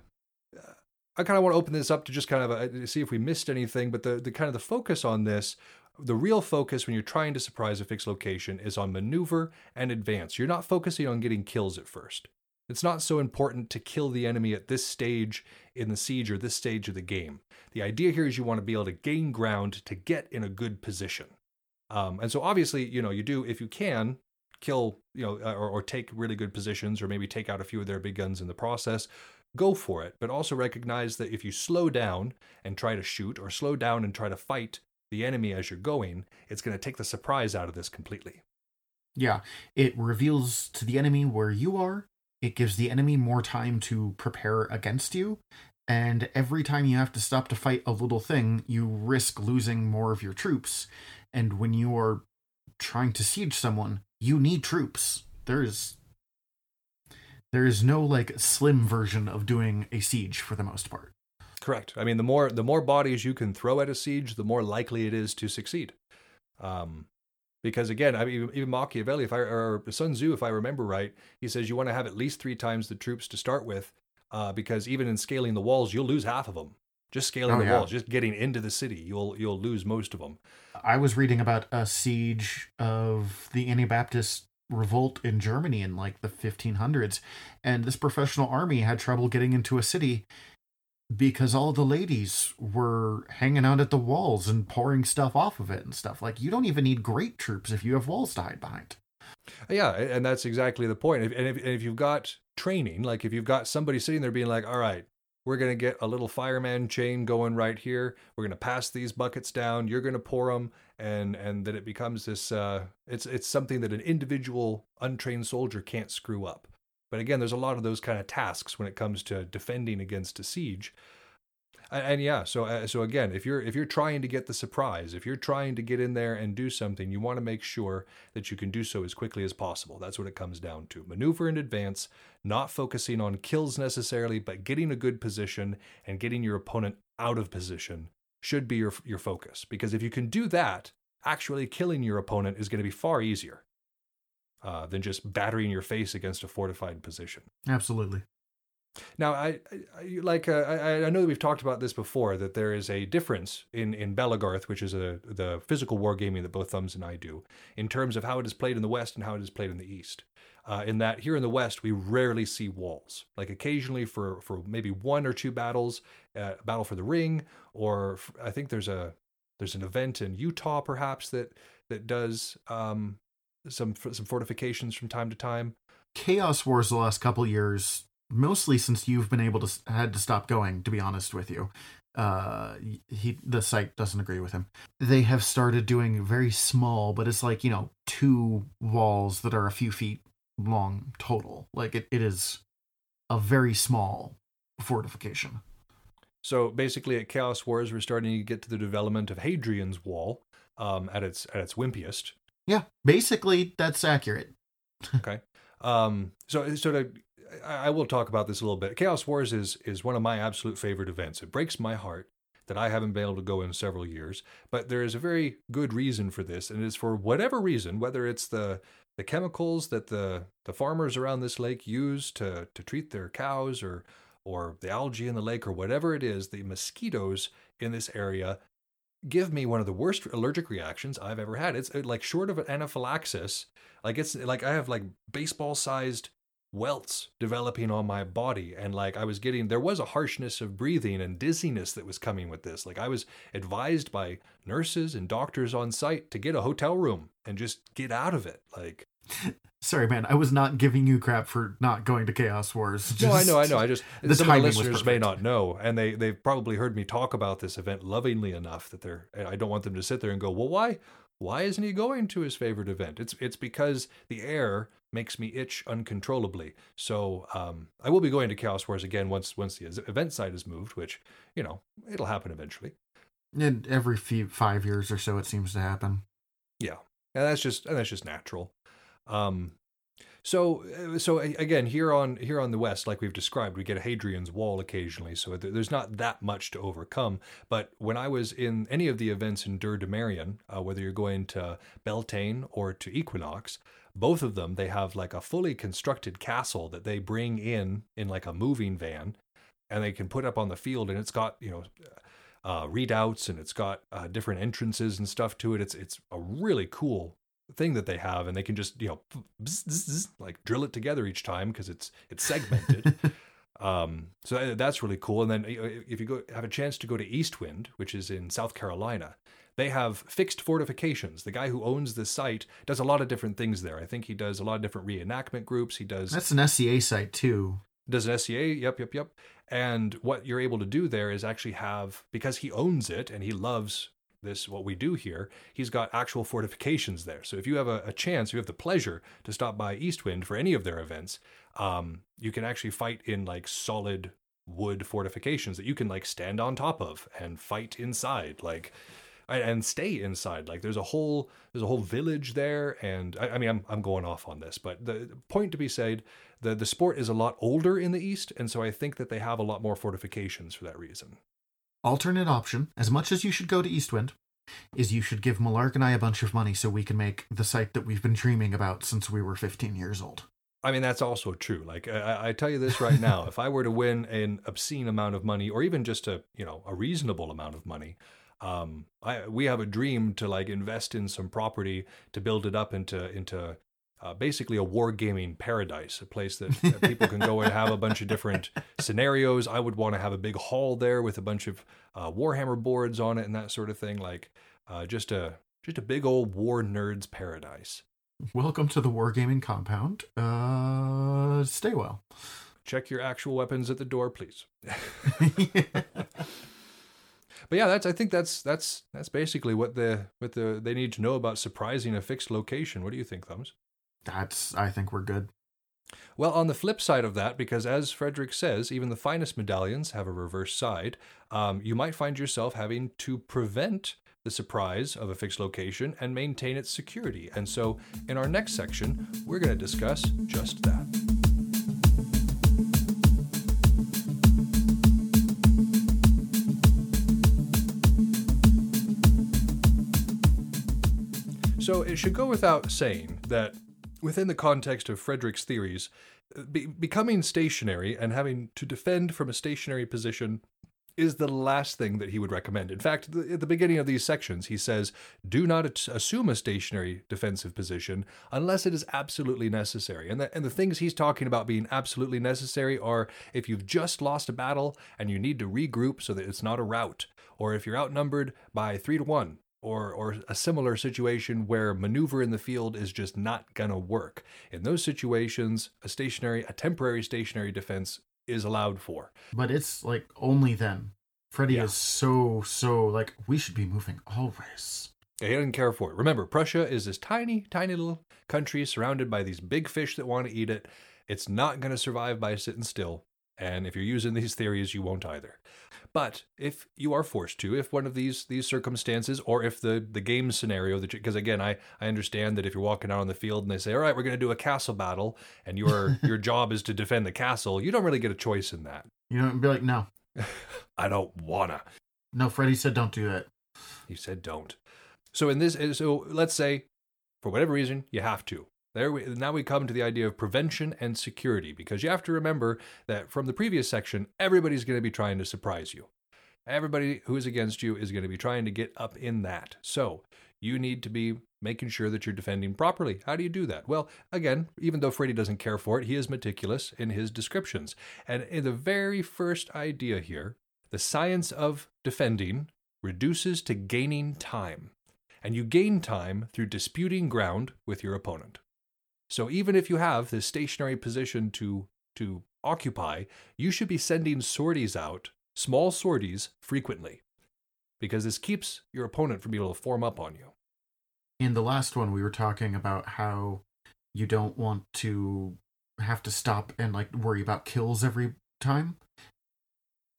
I kind of want to open this up to just kind of uh, see if we missed anything, but the, the kind of the focus on this, the real focus when you're trying to surprise a fixed location is on maneuver and advance. You're not focusing on getting kills at first. It's not so important to kill the enemy at this stage in the siege or this stage of the game. The idea here is you want to be able to gain ground to get in a good position. Um, and so obviously, you know, you do if you can kill, you know, or, or take really good positions, or maybe take out a few of their big guns in the process go for it, but also recognize that if you slow down and try to shoot, or slow down and try to fight the enemy as you're going, it's going to take the surprise out of this completely. Yeah, it reveals to the enemy where you are. It gives the enemy more time to prepare against you. And every time you have to stop to fight a little thing, you risk losing more of your troops. And when you are trying to siege someone, you need troops. There's there is no like slim version of doing a siege for the most part. Correct. I mean, the more the more bodies you can throw at a siege, the more likely it is to succeed. Um, because again, I mean, even Machiavelli, if I or Sun Tzu, if I remember right, he says you want to have at least three times the troops to start with, uh, because even in scaling the walls, you'll lose half of them. Just scaling Oh, the yeah. walls, just getting into the city, you'll you'll lose most of them. I was reading about a siege of the Anabaptist revolt in Germany in like the 1500s, and this professional army had trouble getting into a city because all the ladies were hanging out at the walls and pouring stuff off of it and stuff. Like, you don't even need great troops if you have walls to hide behind. Yeah, and that's exactly the point. And if, and if you've got training, like if you've got somebody sitting there being like, all right, we're going to get a little fireman chain going right here. We're going to pass these buckets down. You're going to pour them, and and that it becomes this. Uh, it's it's something that an individual untrained soldier can't screw up. But again, there's a lot of those kind of tasks when it comes to defending against a siege. And, and yeah, so uh, so again, if you're if you're trying to get the surprise, if you're trying to get in there and do something, you want to make sure that you can do so as quickly as possible. That's what it comes down to. Maneuver in advance, not focusing on kills necessarily, but getting a good position and getting your opponent out of position should be your your focus. Because if you can do that, actually killing your opponent is going to be far easier uh, than just battering your face against a fortified position. Absolutely. Now, I, I like uh, I, I know that we've talked about this before that there is a difference in in Belegarth, which is a the physical wargaming that both Thumbs and I do, in terms of how it is played in the West and how it is played in the East. Uh, in that here in the West we rarely see walls. Like occasionally for for maybe one or two battles, uh, battle for the ring, or I think there's a there's an event in Utah perhaps that that does um, some some fortifications from time to time. Chaos Wars the last couple years, mostly since you've been able to had to stop going. To be honest with you, uh, he the site doesn't agree with him. They have started doing very small, but it's like you know two walls that are a few feet long total. Like it, it is a very small fortification. So basically, at Chaos Wars, we're starting to get to the development of Hadrian's Wall, um, at its at its wimpiest. Yeah, basically that's accurate. Okay. Um, so so to, I I will talk about this a little bit. Chaos Wars is is one of my absolute favorite events. It breaks my heart that I haven't been able to go in several years, but there is a very good reason for this, and it is for whatever reason, whether it's the the chemicals that the the farmers around this lake use to to treat their cows or or the algae in the lake or whatever it is, the mosquitoes in this area give me one of the worst allergic reactions I've ever had. It's like short of an anaphylaxis, like it's like I have like baseball sized welts developing on my body and like I was getting there was a harshness of breathing and dizziness that was coming with this. Like I was advised by nurses and doctors on site to get a hotel room and just get out of it. Like Sorry, man. I was not giving you crap for not going to Chaos Wars. no, I know, I Just- know. I just the some of was listeners may not know, and they they've probably heard me talk about this event lovingly enough that they're. I don't want them to sit there and go, "Well, why, why isn't he going to his favorite event?" It's it's because the air makes me itch uncontrollably. So um, I will be going to Chaos Wars again once once the event site is moved, which you know it'll happen eventually. And every few five years or so, it seems to happen. Yeah, and that's just and that's just natural. Um, so uh, so again here on here on the west, like we've described, we get a Hadrian's Wall occasionally, so th- there's not that much to overcome. But when I was in any of the events in Dur de Marion, uh, whether you're going to Beltane or to Equinox, both of them they have like a fully constructed castle that they bring in in like a moving van, and they can put up on the field, and it's got you know uh, redoubts and it's got uh, different entrances and stuff to it. It's it's a really cool thing that they have, and they can just you know bzz, bzz, bzz, like drill it together each time because it's it's segmented. um, so that's really cool. And then uh, if you go have a chance to go to Eastwind, which is in South Carolina. They have fixed fortifications. The guy who owns the site does a lot of different things there. I think he does a lot of different reenactment groups. He does That's an SCA site too. does an SCA. Yep, yep, yep. And what you're able to do there is actually have because he owns it and he loves this what we do here. He's got actual fortifications there. So if you have a, a chance, you have the pleasure to stop by Eastwind for any of their events, um, you can actually fight in like solid wood fortifications that you can like stand on top of and fight inside. Like and- stay inside. Like there's a whole there's a whole village there, and I, I mean I'm I'm going off on this, but the point to be said, the the sport is a lot older in the east, and so I think that they have a lot more fortifications for that reason. Alternate option, as much as you should go to Eastwind, is you should give Malark and I a bunch of money so we can make the site that we've been dreaming about since we were 15 years old. I mean that's also true. Like I, I tell you this right now, if I were to win an obscene amount of money, or even just a you know a reasonable amount of money, um, I we have a dream to like invest in some property to build it up into into uh, basically a wargaming paradise, a place that, that people can go and have a bunch of different scenarios. I would want to have a big hall there with a bunch of uh, Warhammer boards on it and that sort of thing. Like uh, just a just a big old war nerds paradise. Welcome to the Wargaming compound. Uh, stay well. Check your actual weapons at the door, please. But yeah, that's I think that's that's that's basically what the what the they need to know about surprising a fixed location. What do you think, Thumbs? That's, I think we're good. Well, on the flip side of that, because as Frederick says, even the finest medallions have a reverse side, um, you might find yourself having to prevent the surprise of a fixed location and maintain its security. And so, in our next section, we're going to discuss just that. So it should go without saying that within the context of Frederick's theories, be- becoming stationary and having to defend from a stationary position is the last thing that he would recommend. In fact, the, at the beginning of these sections, he says, "Do not at- assume a stationary defensive position unless it is absolutely necessary." And the, and the things he's talking about being absolutely necessary are if you've just lost a battle and you need to regroup so that it's not a rout, or if you're outnumbered by three to one, or or a similar situation where maneuver in the field is just not gonna work. In those situations, a stationary, a temporary stationary defense is allowed for. But it's like only then. Freddy Yeah. is so, so like, we should be moving always. He didn't care for it. Remember, Prussia is this tiny, tiny little country surrounded by these big fish that want to eat it. It's not going to survive by sitting still. And if you're using these theories, you won't either. But if you are forced to, if one of these these circumstances, or if the the game scenario that because again, I I understand that if you're walking out on the field and they say, all right, we're going to do a castle battle, and your your job is to defend the castle, you don't really get a choice in that. You know, be like, no, I don't wanna. no. Freddie said, don't do it. He said don't. So in this, so let's say, for whatever reason, you have to. There we, now we come to the idea of prevention and security because you have to remember that from the previous section, everybody's going to be trying to surprise you. Everybody who is against you is going to be trying to get up in that. So you need to be making sure that you're defending properly. How do you do that? Well, again, even though Freddy doesn't care for it, he is meticulous in his descriptions. And in the very first idea here, the science of defending reduces to gaining time. And you gain time through disputing ground with your opponent. So even if you have this stationary position to to occupy, you should be sending sorties out, small sorties, frequently. Because this keeps your opponent from being able to form up on you. In the last one, we were talking about how you don't want to have to stop and like worry about kills every time.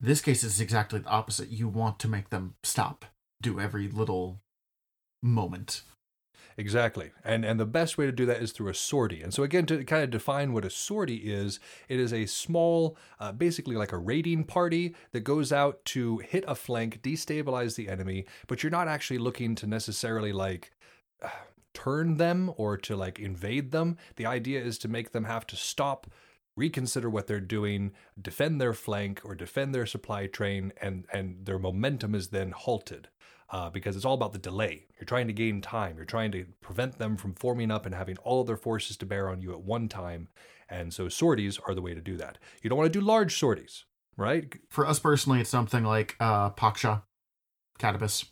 This case is exactly the opposite. You want to make them stop, do every little moment. Exactly. And and the best way to do that is through a sortie. And so again to kind of define what a sortie is, it is a small uh, basically like a raiding party that goes out to hit a flank, destabilize the enemy, but you're not actually looking to necessarily like uh, turn them or to like invade them. The idea is to make them have to stop reconsider what they're doing, defend their flank or defend their supply train, and and their momentum is then halted uh, because it's all about the delay. You're trying to gain time. You're trying to prevent them from forming up and having all of their forces to bear on you at one time. And so sorties are the way to do that. You don't want to do large sorties, right? For us personally, it's something like uh, Paksha, Catibus.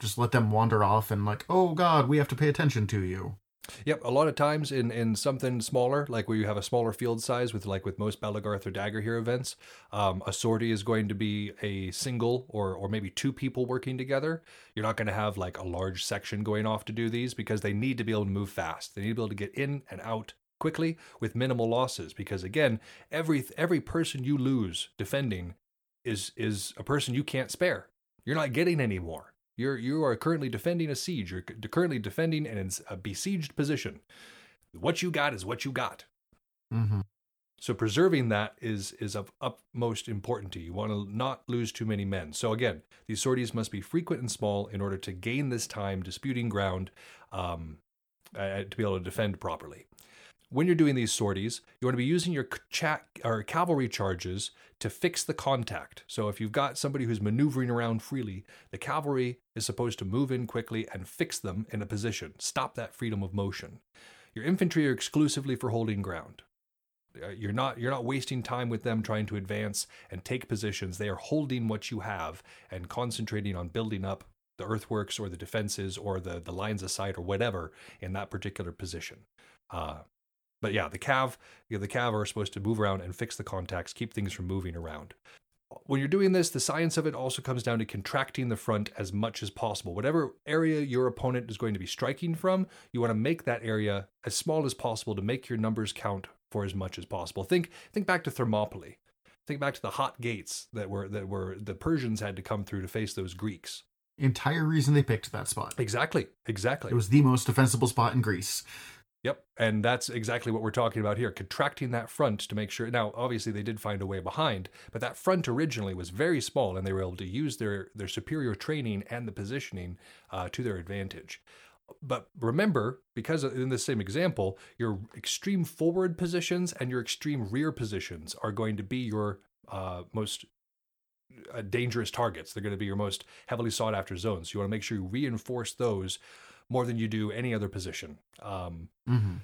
Just let them wander off and like, oh god, we have to pay attention to you. Yep, a lot of times in, in something smaller, like where you have a smaller field size with like with most Belegarth or Dagorhir events, um, a sortie is going to be a single or or maybe two people working together. You're not going to have like a large section going off to do these because they need to be able to move fast. They need to be able to get in and out quickly with minimal losses because again, every every person you lose defending is is a person you can't spare. You're not getting any more. You're you are currently defending a siege. You're currently defending an, a besieged position. What you got is what you got. Mm-hmm. So preserving that is is of utmost importance to you. You want to not lose too many men. So again, these sorties must be frequent and small in order to gain this time disputing ground um, uh, to be able to defend properly. When you're doing these sorties, you want to be using your chat or cavalry charges to fix the contact. So if you've got somebody who's maneuvering around freely, the cavalry is supposed to move in quickly and fix them in a position, stop that freedom of motion. Your infantry are exclusively for holding ground. Uh, you're not you're not wasting time with them trying to advance and take positions. They are holding what you have and concentrating on building up the earthworks or the defenses or the, the lines of sight or whatever in that particular position. Uh, but yeah, the cav, you know, the cav are supposed to move around and fix the contacts, keep things from moving around. When you're doing this, the science of it also comes down to contracting the front as much as possible. Whatever area your opponent is going to be striking from, you want to make that area as small as possible to make your numbers count for as much as possible. Think think back to Thermopylae. Think back to the hot gates that were that were the Persians had to come through to face those Greeks. Entire reason they picked that spot. Exactly. Exactly. It was the most defensible spot in Greece. Yep. And that's exactly what we're talking about here contracting that front to make sure. Now, obviously, they did find a way behind, but that front originally was very small and they were able to use their, their superior training and the positioning uh, to their advantage. But remember, because in the same example, your extreme forward positions and your extreme rear positions are going to be your uh, most uh, dangerous targets. They're going to be your most heavily sought after zones. You want to make sure you reinforce those more than you do any other position. Um, mm-hmm.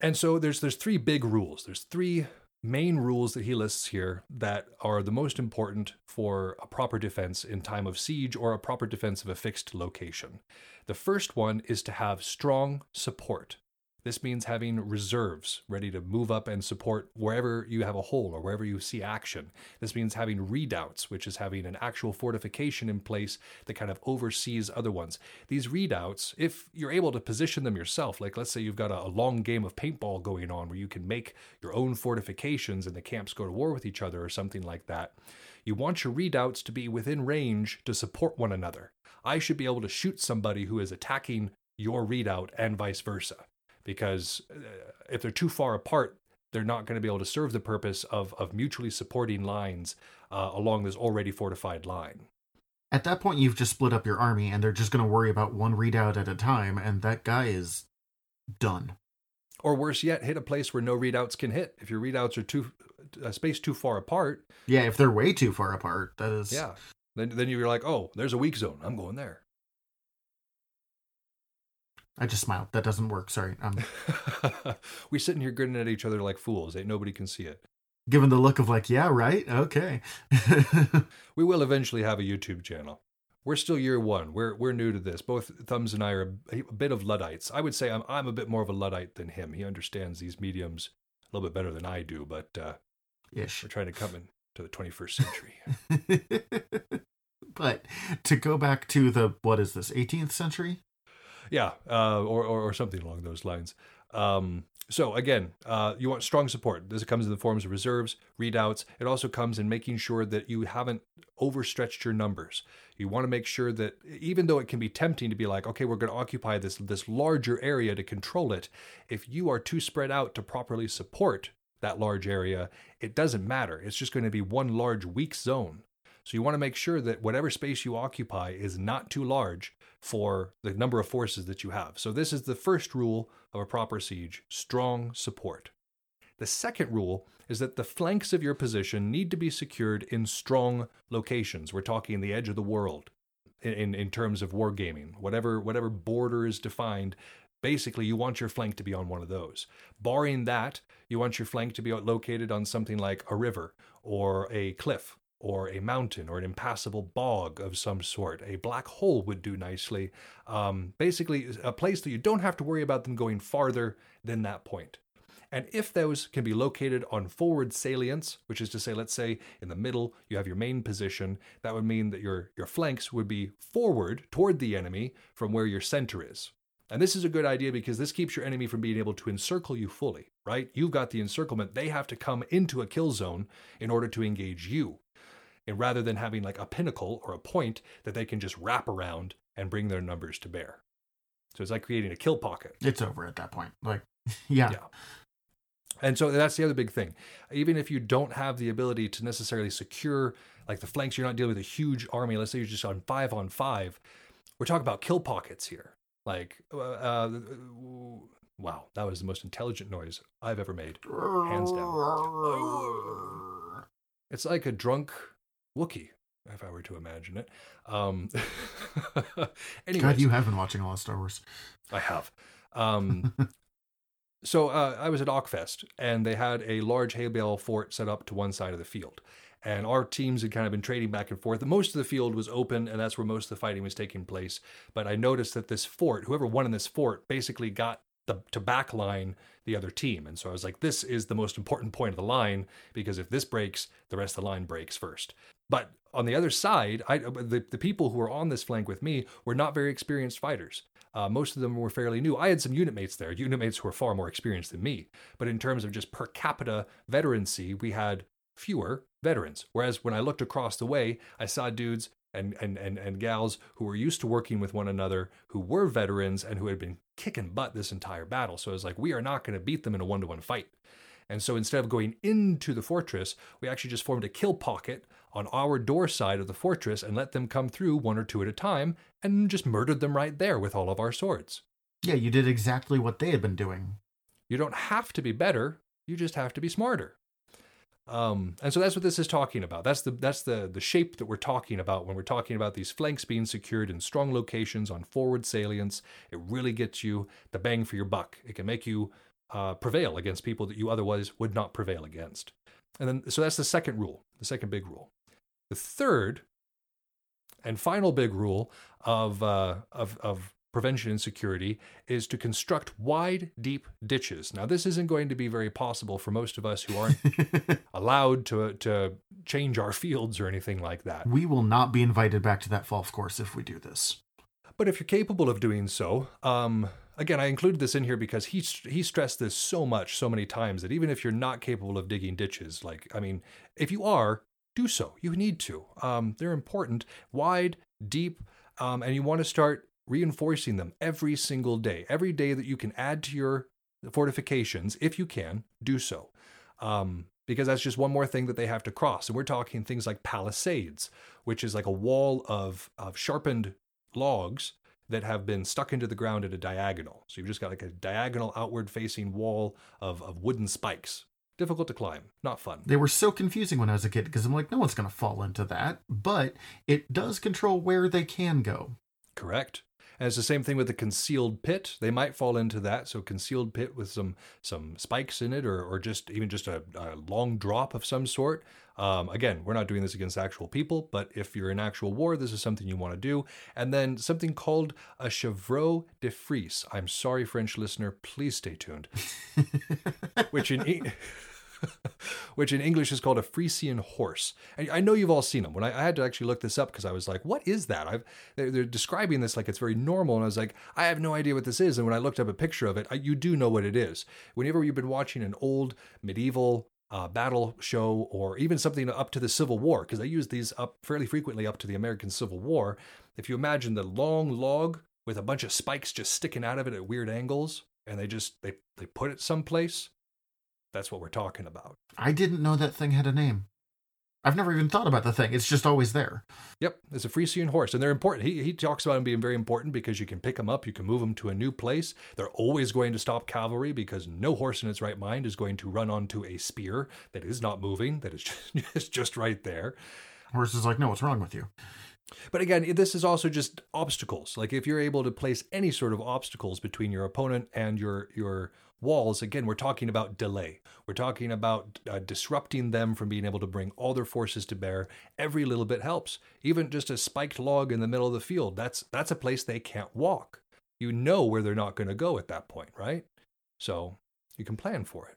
And so there's there's three big rules. There's three main rules that he lists here that are the most important for a proper defense in time of siege or a proper defense of a fixed location. The first one is to have strong support. This means having reserves ready to move up and support wherever you have a hole or wherever you see action. This means having redoubts, which is having an actual fortification in place that kind of oversees other ones. These redoubts, if you're able to position them yourself, like let's say you've got a, long game of paintball going on where you can make your own fortifications and the camps go to war with each other or something like that, you want your redoubts to be within range to support one another. I should be able to shoot somebody who is attacking your redoubt and vice versa because uh, if they're too far apart, they're not going to be able to serve the purpose of, of mutually supporting lines uh, along this already fortified line. At that point, you've just split up your army, and they're just going to worry about one redoubt at a time, and that guy is done. Or worse yet, hit a place where no redoubts can hit. If your redoubts are too uh, space too far apart. Yeah, if they're way too far apart, that is. Yeah, then then you're like, oh, there's a weak zone. I'm going there. I just smiled. That doesn't work. Sorry. Um, We're sitting here grinning at each other like fools. Ain't nobody can see it. Given the look of like, yeah, right, okay. we will eventually have a YouTube channel. We're still year one. We're we're new to this. Both Thumbs and I are a, a bit of luddites. I would say I'm I'm a bit more of a luddite than him. He understands these mediums a little bit better than I do, but uh, Ish. we're trying to come into the 21st century. but to go back to the what is this 18th century Yeah, uh, or, or or something along those lines. Um, so again, uh, you want strong support. This comes in the forms of reserves, redoubts. It also comes in making sure that you haven't overstretched your numbers. You want to make sure that even though it can be tempting to be like, okay, we're going to occupy this this larger area to control it, if you are too spread out to properly support that large area, it doesn't matter. It's just going to be one large weak zone. So you want to make sure that whatever space you occupy is not too large for the number of forces that you have. So this is the first rule of a proper siege, strong support. The second rule is that the flanks of your position need to be secured in strong locations. We're talking the edge of the world in, in, terms of wargaming. Whatever whatever border is defined, basically you want your flank to be on one of those. Barring that, you want your flank to be located on something like a river or a cliff or a mountain or an impassable bog of some sort. A black hole would do nicely. Um, basically, a place that you don't have to worry about them going farther than that point. And if those can be located on forward salients, which is to say, let's say in the middle you have your main position, that would mean that your, your flanks would be forward toward the enemy from where your center is. And this is a good idea because this keeps your enemy from being able to encircle you fully, right? You've got the encirclement. They have to come into a kill zone in order to engage you and rather than having like a pinnacle or a point that they can just wrap around and bring their numbers to bear. So it's like creating a kill pocket. it's over at that point like yeah, Yeah. And so that's the other big thing. Even if you don't have the ability to necessarily secure like the flanks, you're not dealing with a huge army. Let's say you're just on five on five. We're talking about kill pockets here. Like, uh, uh, wow, that was the most intelligent noise I've ever made, hands down. It's like a drunk Wookiee, if I were to imagine it. Um, anyways, god you have been watching a lot of star wars I have. Um, so uh, I was at Ockfest, and they had a large hay bale fort set up to one side of the field. And our teams had kind of been trading back and forth. Most of the field was open, and that's where most of the fighting was taking place. But I noticed that this fort, whoever won in this fort, basically got the to backline the other team. And so I was like, this is the most important point of the line because if this breaks, the rest of the line breaks first. But on the other side, I, the, the people who were on this flank with me were not very experienced fighters. Uh, most of them were fairly new. I had some unit mates there, unit mates who were far more experienced than me. But in terms of just per capita veterancy, we had fewer veterans. Whereas when I looked across the way, I saw dudes and, and, and, and gals who were used to working with one another, who were veterans and who had been kicking butt this entire battle. So I was like, we are not going to beat them in a one to one fight. And so instead of going into the fortress, we actually just formed a kill pocket on our door side of the fortress and let them come through one or two at a time and just murdered them right there with all of our swords. yeah you did exactly what they had been doing You don't have to be better, you just have to be smarter. Um, and so that's what this is talking about. That's the that's the the shape that we're talking about when we're talking about these flanks being secured in strong locations on forward salients. It really gets you the bang for your buck. It can make you uh, prevail against people that you otherwise would not prevail against. And then so that's the second rule, the second big rule. The third and final big rule of uh, of of prevention and security is to construct wide, deep ditches. Now, this isn't going to be very possible for most of us who aren't allowed to to change our fields or anything like that. we will not be invited back to that golf course if we do this. But if you're capable of doing so, um, again, I included this in here because he he stressed this so much, so many times that even if you're not capable of digging ditches, like I mean, if you are, do so. You need to. Um, they're important, wide, deep, um, and you want to start reinforcing them every single day. Every day that you can add to your fortifications, if you can, do so. Um, because that's just one more thing that they have to cross. And we're talking things like palisades, which is like a wall of, of sharpened logs that have been stuck into the ground at a diagonal. So you've just got like a diagonal outward facing wall of, of wooden spikes. Difficult to climb, not fun. They were so confusing when I was a kid because I'm like, no one's going to fall into that. But it does control where they can go. Correct. And it's the same thing with the concealed pit. They might fall into that. So concealed pit with some some spikes in it, or or just even just a, a long drop of some sort. Um, again, we're not doing this against actual people, but if you're in actual war, this is something you want to do. And then something called a chevreau de frise. I'm sorry, French listener. Please stay tuned. Which in E- which in English is called a Frisian horse. And I know you've all seen them. When I, I had to actually look this up because I was like, "What is that?" I've they're, they're describing this like it's very normal, and I was like, "I have no idea what this is." And when I looked up a picture of it, I, you do know what it is. Whenever you've been watching an old medieval uh, battle show or even something up to the Civil War, because I use these up fairly frequently up to the American Civil War. If you imagine the long log with a bunch of spikes just sticking out of it at weird angles, and they just they they put it someplace. That's what we're talking about. I didn't know that thing had a name. I've never even thought about the thing. It's just always there. Yep, it's a Frisian horse, and they're important. He, he talks about them being very important because you can pick them up, you can move them to a new place. They're always going to stop cavalry because no horse in its right mind is going to run onto a spear that is not moving, that is just, just right there. Horse is like, no, what's wrong with you? But again, this is also just obstacles. Like if you're able to place any sort of obstacles between your opponent and your your walls, again, we're talking about delay. We're talking about uh, disrupting them from being able to bring all their forces to bear. Every little bit helps. Even just a spiked log in the middle of the field, that's that's a place they can't walk. You know where they're not going to go at that point, right? So you can plan for it.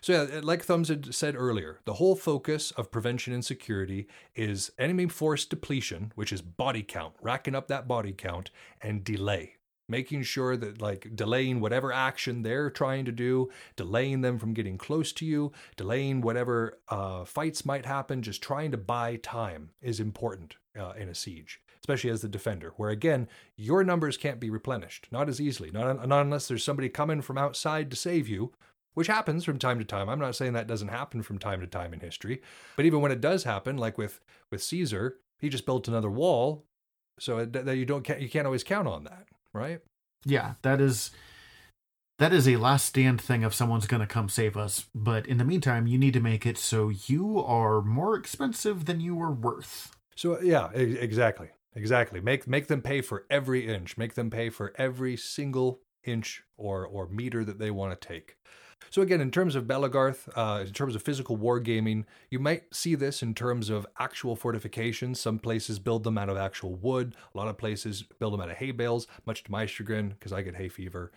So, yeah, like Thumbs had said earlier, the whole focus of prevention and security is enemy force depletion, which is body count, racking up that body count, and delay. Making sure that, like, delaying whatever action they're trying to do, delaying them from getting close to you, delaying whatever uh, fights might happen, just trying to buy time is important uh, in a siege, especially as the defender, where again, your numbers can't be replenished, not as easily, not, not unless there's somebody coming from outside to save you, which happens from time to time. I'm not saying that doesn't happen from time to time in history, but even when it does happen, like with with Caesar, he just built another wall, so that you don't you can't always count on that, right? Yeah, that is that is a last stand thing if someone's going to come save us. But in the meantime, you need to make it so you are more expensive than you are worth. So yeah, exactly, exactly. Make make them pay for every inch. Make them pay for every single inch or or meter that they want to take. So again, in terms of Belegarth, uh, in terms of physical wargaming, you might see this in terms of actual fortifications. Some places build them out of actual wood. A lot of places build them out of hay bales, much to my chagrin, because I get hay fever,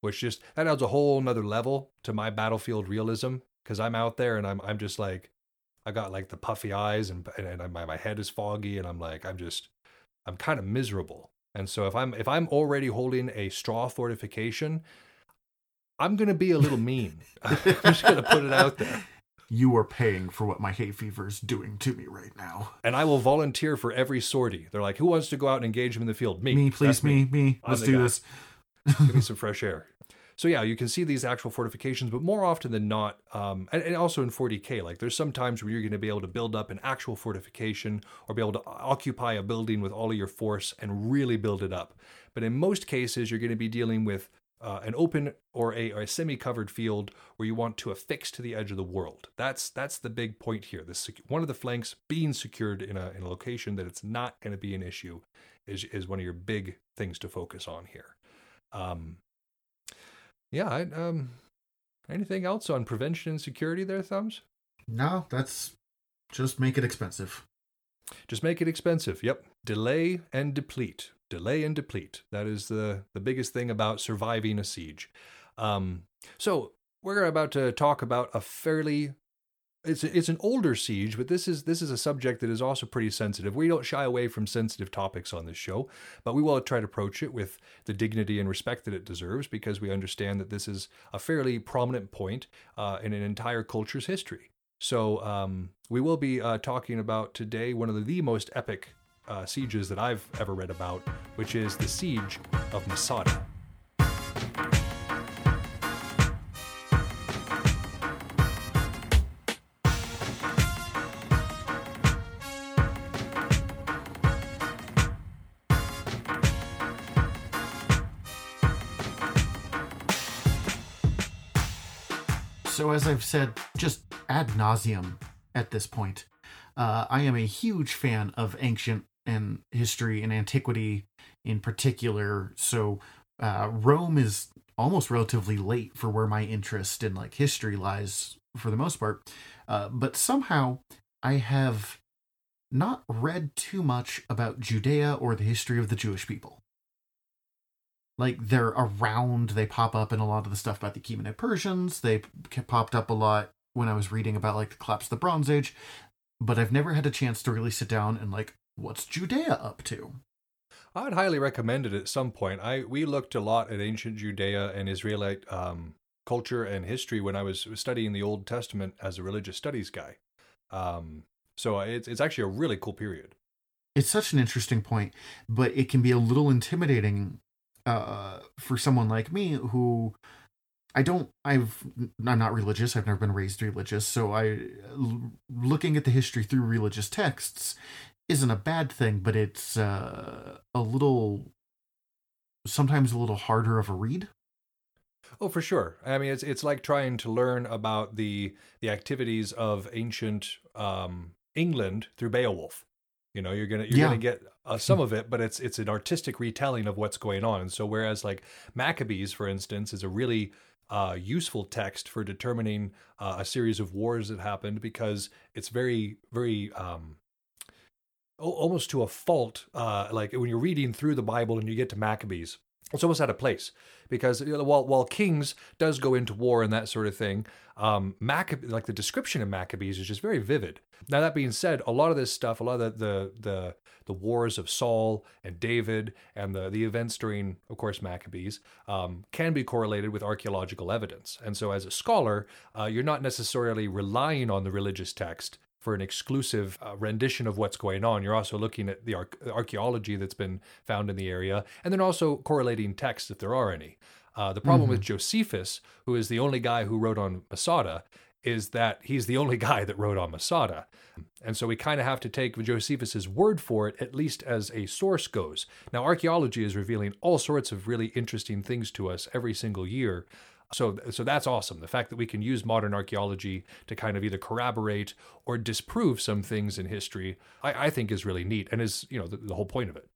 which just that adds a whole nother level to my battlefield realism. Because I'm out there and I'm I'm just like, I got like the puffy eyes and and my my head is foggy and I'm like I'm just I'm kind of miserable. And so if I'm if I'm already holding a straw fortification, I'm going to be a little mean. I'm just going to put it out there. You are paying for what my hay fever is doing to me right now. And I will volunteer for every sortie. They're like, who wants to go out and engage them in the field? Me. Me, please, That's me, me. Let's do guy. this. Give me some fresh air. So yeah, you can see these actual fortifications, but more often than not, um, and, and also in 40k, like there's some times where you're going to be able to build up an actual fortification or be able to occupy a building with all of your force and really build it up. But in most cases, you're going to be dealing with uh, an open or a, or a semi-covered field where you want to affix to the edge of the world. That's that's the big point here. The sec- one of the flanks being secured in a in a location that it's not going to be an issue is is one of your big things to focus on here. Um, yeah, I, um, anything else on prevention and security there, Thumbs? No, that's just make it expensive. Just make it expensive. Yep. Delay and deplete. Delay and deplete. That is the, the biggest thing about surviving a siege. Um, so we're about to talk about a fairly it's it's an older siege, but this is this is a subject that is also pretty sensitive. We don't shy away from sensitive topics on this show, but we will try to approach it with the dignity and respect that it deserves because we understand that this is a fairly prominent point uh, in an entire culture's history. So um, we will be uh, talking about today one of the, the most epic uh, sieges that I've ever read about, which is the siege of Masada. So, as I've said just ad nauseum at this point, uh, I am a huge fan of ancient and history and antiquity in particular. So, uh, Rome is almost relatively late for where my interest in like history lies for the most part. Uh, but somehow I have not read too much about Judea or the history of the Jewish people like they're around they pop up in a lot of the stuff about the Achaemenid Persians they popped up a lot when I was reading about like the collapse of the Bronze Age but I've never had a chance to really sit down and like what's Judea up to I would highly recommend it at some point. I we looked a lot at ancient Judea and Israelite um, culture and history when I was studying the Old Testament as a religious studies guy. Um, so it's it's actually a really cool period. it's such an interesting point but it can be a little intimidating uh for someone like me who I don't I've I'm not religious I've never been raised religious so I l- looking at the history through religious texts isn't a bad thing but it's uh a little sometimes a little harder of a read Oh, for sure. I mean, it's it's like trying to learn about the the activities of ancient um, England through Beowulf. You know, you're gonna you're Yeah. gonna get uh, some of it, but it's it's an artistic retelling of what's going on. And so, whereas like Maccabees, for instance, is a really uh, useful text for determining uh, a series of wars that happened because it's very very um, almost to a fault. Uh, like when you're reading through the Bible and you get to Maccabees, it's almost out of place because while while Kings does go into war and that sort of thing, um, Maccab- like the description of Maccabees is just very vivid. Now that being said, a lot of this stuff, a lot of the the the, the wars of Saul and David and the the events during, of course, Maccabees, um, can be correlated with archaeological evidence. And so, as a scholar, uh, you're not necessarily relying on the religious text for an exclusive uh, rendition of what's going on. You're also looking at the arch- archaeology that's been found in the area, and then also correlating texts if there are any. Uh, the problem with Josephus, who is the only guy who wrote on Masada, is that he's the only guy that wrote on Masada. And so we kind of have to take Josephus's word for it, at least as a source goes. Now, archaeology is revealing all sorts of really interesting things to us every single year. So, so that's awesome. The fact that we can use modern archaeology to kind of either corroborate or disprove some things in history, I, I think is really neat and is, you know, the, the whole point of it.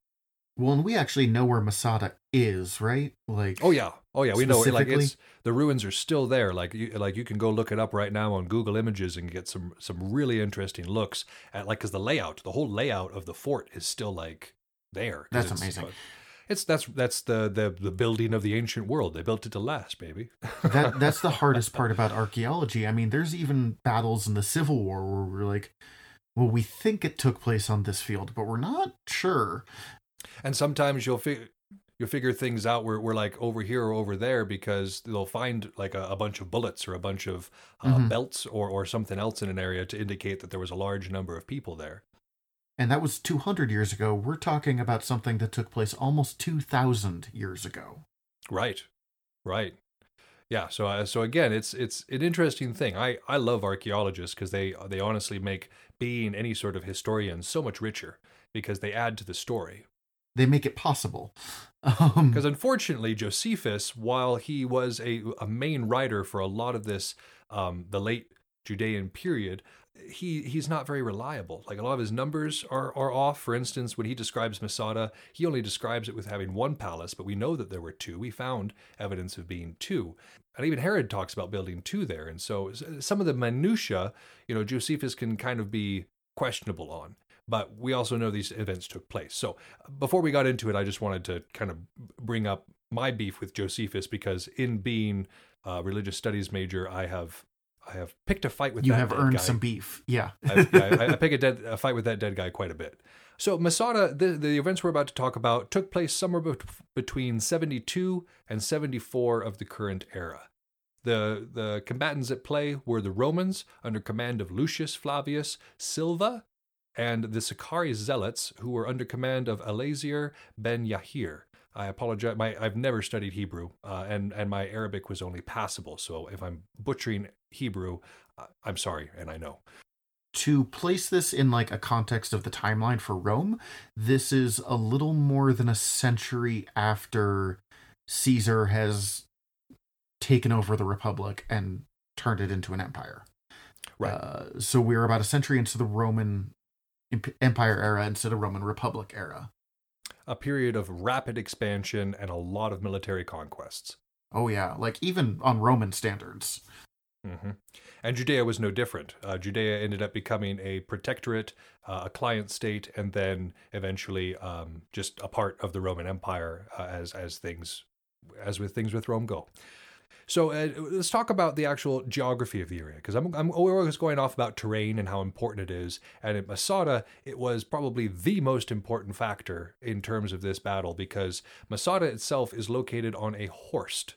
well and we actually know where Masada is right like Oh yeah, oh yeah, we know it. Like it's the ruins are still there. Like you, like you can go look it up right now on Google Images and get some some really interesting looks at like because the layout, the whole layout of the fort is still like there. That's amazing. It's that's that's the the the building of the ancient world. They built it to last, baby. that that's the hardest part about archaeology. I mean, there's even battles in the Civil War where we're like, well, we think it took place on this field, but we're not sure. And sometimes you'll figure you'll figure things out where we're like over here or over there because they'll find like a, a bunch of bullets or a bunch of uh, Mhm. belts or or something else in an area to indicate that there was a large number of people there. And that was 200 years ago. We're talking about something that took place almost 2,000 years ago. Right, right. Yeah. So uh, so again, it's it's an interesting thing. I I love archaeologists because they they honestly make being any sort of historian so much richer because they add to the story. They make it possible. Um, Because unfortunately, Josephus, while he was a, a main writer for a lot of this, um, the late Judean period, he he's not very reliable. Like a lot of his numbers are are off. For instance, when he describes Masada, he only describes it with having one palace, but we know that there were two. We found evidence of being two, and even Herod talks about building two there. And so some of the minutia, you know, Josephus can kind of be questionable on. but we also know these events took place. So before we got into it, I just wanted to kind of bring up my beef with Josephus because in being a religious studies major, I have I have picked a fight with You have earned guy. some beef. Yeah. I, I, I pick a, dead, a fight with that dead guy quite a bit. So Masada, the, the events we're about to talk about took place somewhere bet- between 72 and 74 of the current era. The, the combatants at play were the Romans under command of Lucius Flavius Silva and the Sicarii Zealots who were under command of Eleazar ben Yahir. I apologize. My I've never studied Hebrew, uh, and and my Arabic was only passable. So if I'm butchering Hebrew, I'm sorry, and I know. to place this in like a context of the timeline for Rome, this is a little more than a century after Caesar has taken over the Republic and turned it into an empire. Right. Uh, so we're about a century into the Roman Empire era instead of Roman Republic era. A period of rapid expansion and a lot of military conquests. Oh yeah, like even on Roman standards. hmm And Judea was no different. Uh, Judea ended up becoming a protectorate, uh, a client state, and then eventually um, just a part of the Roman Empire uh, as as things as with things with Rome go. So uh, let's talk about the actual geography of the area because I'm, I'm always going off about terrain and how important it is. And at Masada, it was probably the most important factor in terms of this battle because Masada itself is located on a horst.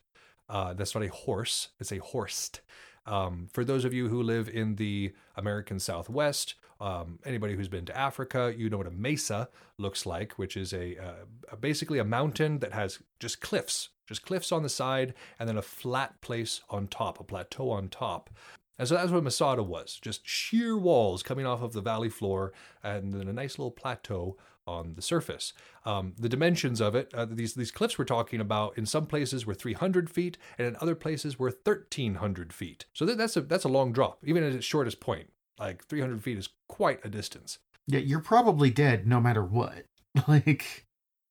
Uh, that's not a horse; it's a horst. Um, for those of you who live in the American Southwest, um, anybody who's been to Africa, you know what a mesa looks like, which is a uh, basically a mountain that has just cliffs, just cliffs on the side, and then a flat place on top, a plateau on top. And so that's what Masada was just sheer walls coming off of the valley floor and then a nice little plateau on the surface. Um, the dimensions of it, uh, these, these cliffs we're talking about, in some places were 300 feet and in other places were 1,300 feet. So that, that's, a, that's a long drop, even at its shortest point. Like 300 feet is quite a distance. Yeah, you're probably dead no matter what. Like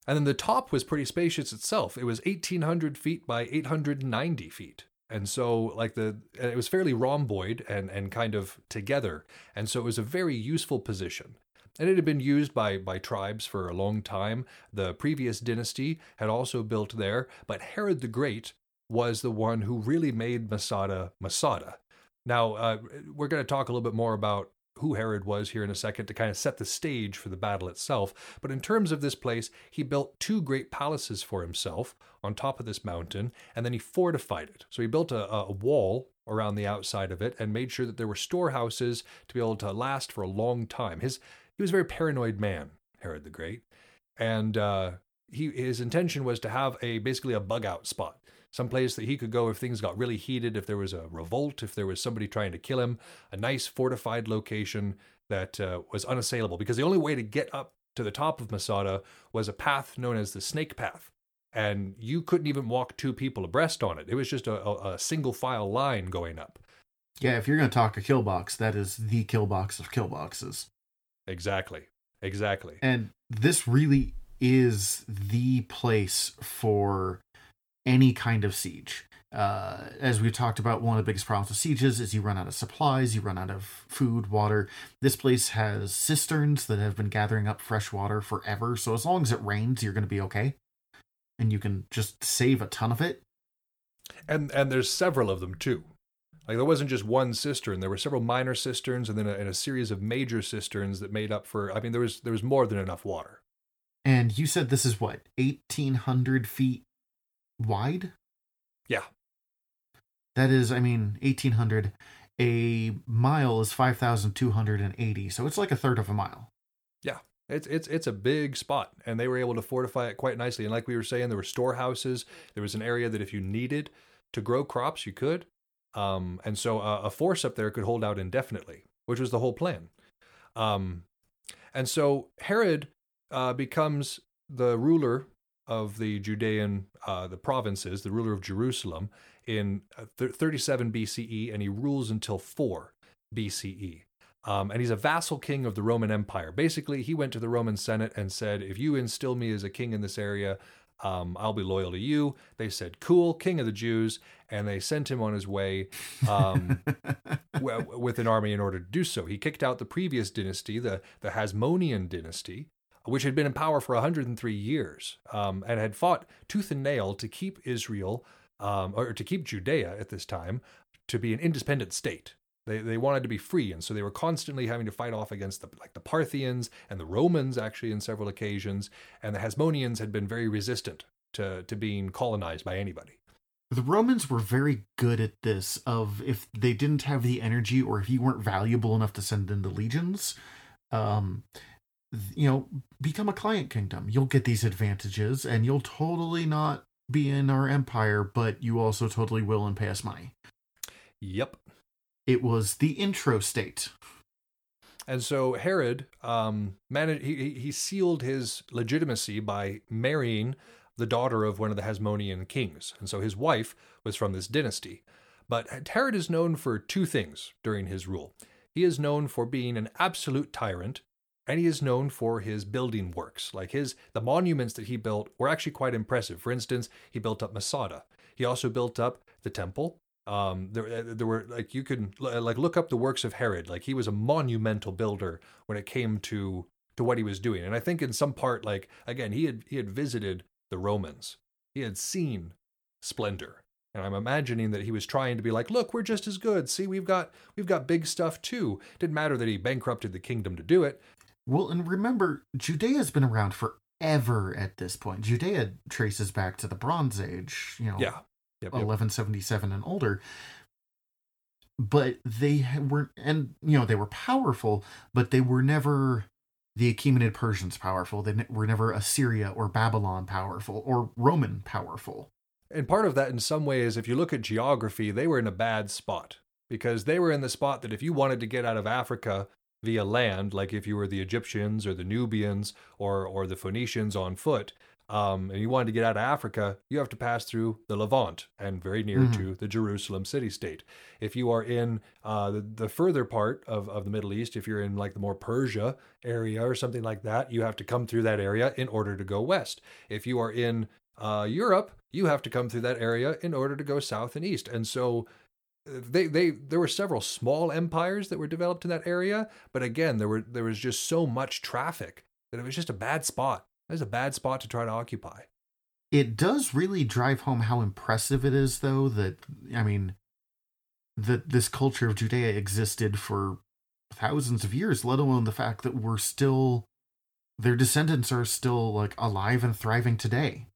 And then the top was pretty spacious itself. It was 1,800 feet by 890 feet. And so, like the, it was fairly rhomboid and, and kind of together. And so it was a very useful position. And it had been used by, by tribes for a long time. The previous dynasty had also built there, but Herod the Great was the one who really made Masada Masada. Now, uh, we're going to talk a little bit more about who Herod was here in a second to kind of set the stage for the battle itself. But in terms of this place, he built two great palaces for himself on top of this mountain, and then he fortified it. So he built a, a wall around the outside of it and made sure that there were storehouses to be able to last for a long time. His he was a very paranoid man, Herod the Great, and uh, he his intention was to have a basically a bug out spot some place that he could go if things got really heated, if there was a revolt, if there was somebody trying to kill him, a nice fortified location that uh, was unassailable. Because the only way to get up to the top of Masada was a path known as the Snake Path. And you couldn't even walk two people abreast on it. It was just a, a, a single file line going up. yeah, if you're gonna talk a kill box, that is the kill box of kill boxes. Exactly. Exactly. And this really is the place for any kind of siege. Uh, as we've talked about, one of the biggest problems with sieges is you run out of supplies, you run out of food, water. This place has cisterns that have been gathering up fresh water forever. So as long as it rains, you're going to be okay. And you can just save a ton of it. And and there's several of them too. Like there wasn't just one cistern. There were several minor cisterns, and then a, and a series of major cisterns that made up for. I mean, there was there was more than enough water. And you said this is what, 1,800 feet wide? Yeah. That is, I mean, 1,800. A mile is 5,280. So it's like a third of a mile. Yeah. It's it's it's a big spot, and they were able to fortify it quite nicely. And like we were saying, there were storehouses. There was an area that if you needed to grow crops, you could. Um, and so uh, a force up there could hold out indefinitely, which was the whole plan. Um, and so Herod uh, becomes the ruler of the Judean, uh, the provinces, the ruler of Jerusalem in uh, th- 37 BCE, and he rules until 4 BCE. Um, and he's a vassal king of the Roman Empire. Basically, he went to the Roman Senate and said, If you instill me as a king in this area, Um, I'll be loyal to you. They said, Cool, King of the Jews. And they sent him on his way um, w- with an army in order to do so. He kicked out the previous dynasty, the, the Hasmonean dynasty, which had been in power for 103 years um, and had fought tooth and nail to keep Israel, um, or to keep Judea at this time, to be an independent state. They, they wanted to be free, and so they were constantly having to fight off against the like the Parthians and the Romans, actually, in several occasions. And the Hasmoneans had been very resistant to to being colonized by anybody. The Romans were very good at this of if they didn't have the energy or if you weren't valuable enough to send in the legions, um you know, become a client kingdom. You'll get these advantages and you'll totally not be in our empire, but you also totally will and pay us money. Yep. It was the intro state. And so Herod um, managed. He, he sealed his legitimacy by marrying the daughter of one of the Hasmonean kings, and so his wife was from this dynasty. But Herod is known for two things during his rule. He is known for being an absolute tyrant, and he is known for his building works. Like his the monuments that he built were actually quite impressive. For instance, he built up Masada. He also built up the temple um, there, uh, there were like you could like look up the works of Herod. Like he was a monumental builder when it came to to what he was doing. And I think in some part, like again, he had he had visited the Romans. He had seen splendor, and I'm imagining that he was trying to be like, look, we're just as good. See, we've got we've got big stuff too. Didn't matter that he bankrupted the kingdom to do it. Well, and remember, Judea's been around forever at this point. Judea traces back to the Bronze Age. You know, Yeah. Yep, yep. 1177 and older but they weren't and you know they were powerful but they were never the achaemenid persians powerful they were never assyria or babylon powerful or roman powerful And part of that, in some ways, if you look at geography, they were in a bad spot because they were in the spot that if you wanted to get out of Africa via land, like if you were the Egyptians or the Nubians or or the Phoenicians on foot, um, and you wanted to get out of Africa, you have to pass through the Levant and very near Mhm. to the Jerusalem city state. If you are in uh, the, the further part of, of the Middle East, if you're in like the more Persia area or something like that, you have to come through that area in order to go west. If you are in uh, Europe, you have to come through that area in order to go south and east. And so they they there were several small empires that were developed in that area, but again, there were there was just so much traffic that it was just a bad spot. It was a bad spot to try to occupy. it does really drive home how impressive it is though that i mean that this culture of judea existed for thousands of years let alone the fact that we're still their descendants are still like alive and thriving today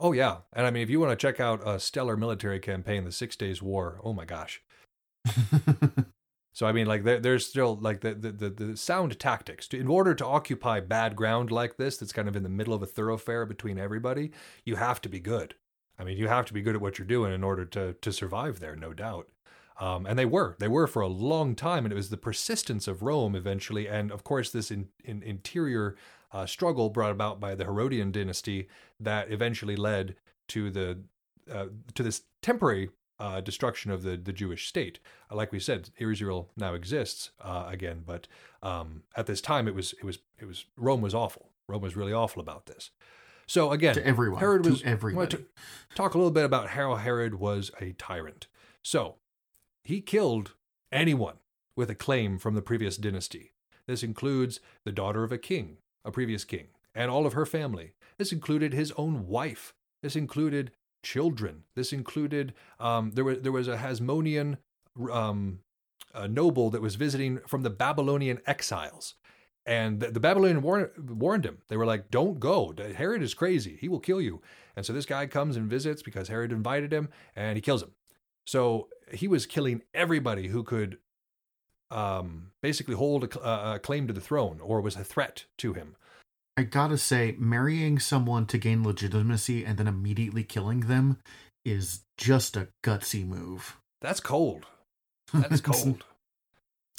Oh yeah, and I mean, if you want to check out a stellar military campaign, the Six Days War. Oh my gosh. So I mean, like there, there's still like the, the the the sound tactics. To, in order to occupy bad ground like this, that's kind of in the middle of a thoroughfare between everybody, you have to be good. I mean, you have to be good at what you're doing in order to to survive there, no doubt. Um, and they were, they were for a long time, and it was the persistence of Rome eventually, and of course this in, in interior uh, struggle brought about by the Herodian dynasty that eventually led to the uh, to this temporary uh, destruction of the, the Jewish state. Uh, like we said, Israel now exists uh, again, but um, at this time it was it was it was Rome was awful. Rome was really awful about this. So again, To everyone, Herod to was. Wanted everybody. to talk a little bit about how Herod was a tyrant. So he killed anyone with a claim from the previous dynasty. This includes the daughter of a king, a previous king, and all of her family. This included his own wife. This included children. This included um, there was there was a Hasmonean um, a noble that was visiting from the Babylonian exiles. And the, the Babylonian war, warned him. They were like, "Don't go. Herod is crazy. He will kill you." And so this guy comes and visits because Herod invited him, and he kills him. So he was killing everybody who could um, basically hold a, uh, a claim to the throne or was a threat to him. I gotta say, marrying someone to gain legitimacy and then immediately killing them is just a gutsy move. That's cold. That is cold.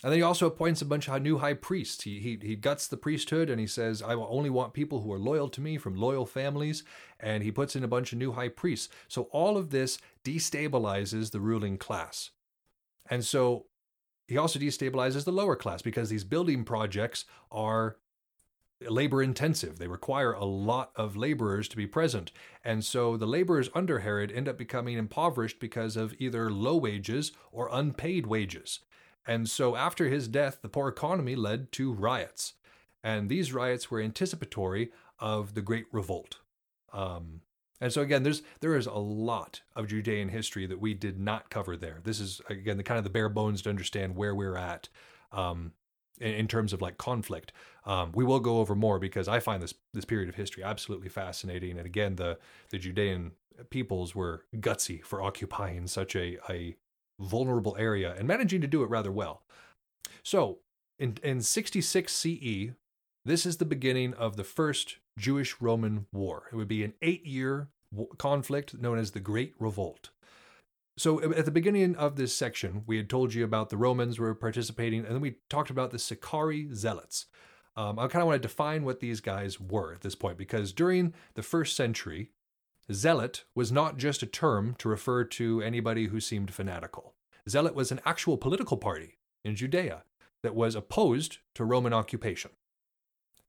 And then he also appoints a bunch of new high priests. He, he he guts the priesthood and he says, "I will only want people who are loyal to me from loyal families." And he puts in a bunch of new high priests. So all of this destabilizes the ruling class. And so he also destabilizes the lower class because these building projects are labor intensive. They require a lot of laborers to be present. And so the laborers under Herod end up becoming impoverished because of either low wages or unpaid wages. And so after his death, the poor economy led to riots. And these riots were anticipatory of the Great Revolt. Um, and so again, there's there is a lot of Judean history that we did not cover there. This is again the kind of the bare bones to understand where we're at um, in, in, terms of like conflict. Um, we will go over more because I find this this period of history absolutely fascinating. And again, the the Judean peoples were gutsy for occupying such a a vulnerable area and managing to do it rather well. So in in 66 CE, this is the beginning of the first Jewish Roman War. It would be an eight year conflict known as the Great Revolt. So, at the beginning of this section, we had told you about the Romans were participating, and then we talked about the Sicarii Zealots. Um, I kind of want to define what these guys were at this point, because during the first century, zealot was not just a term to refer to anybody who seemed fanatical. Zealot was an actual political party in Judea that was opposed to Roman occupation.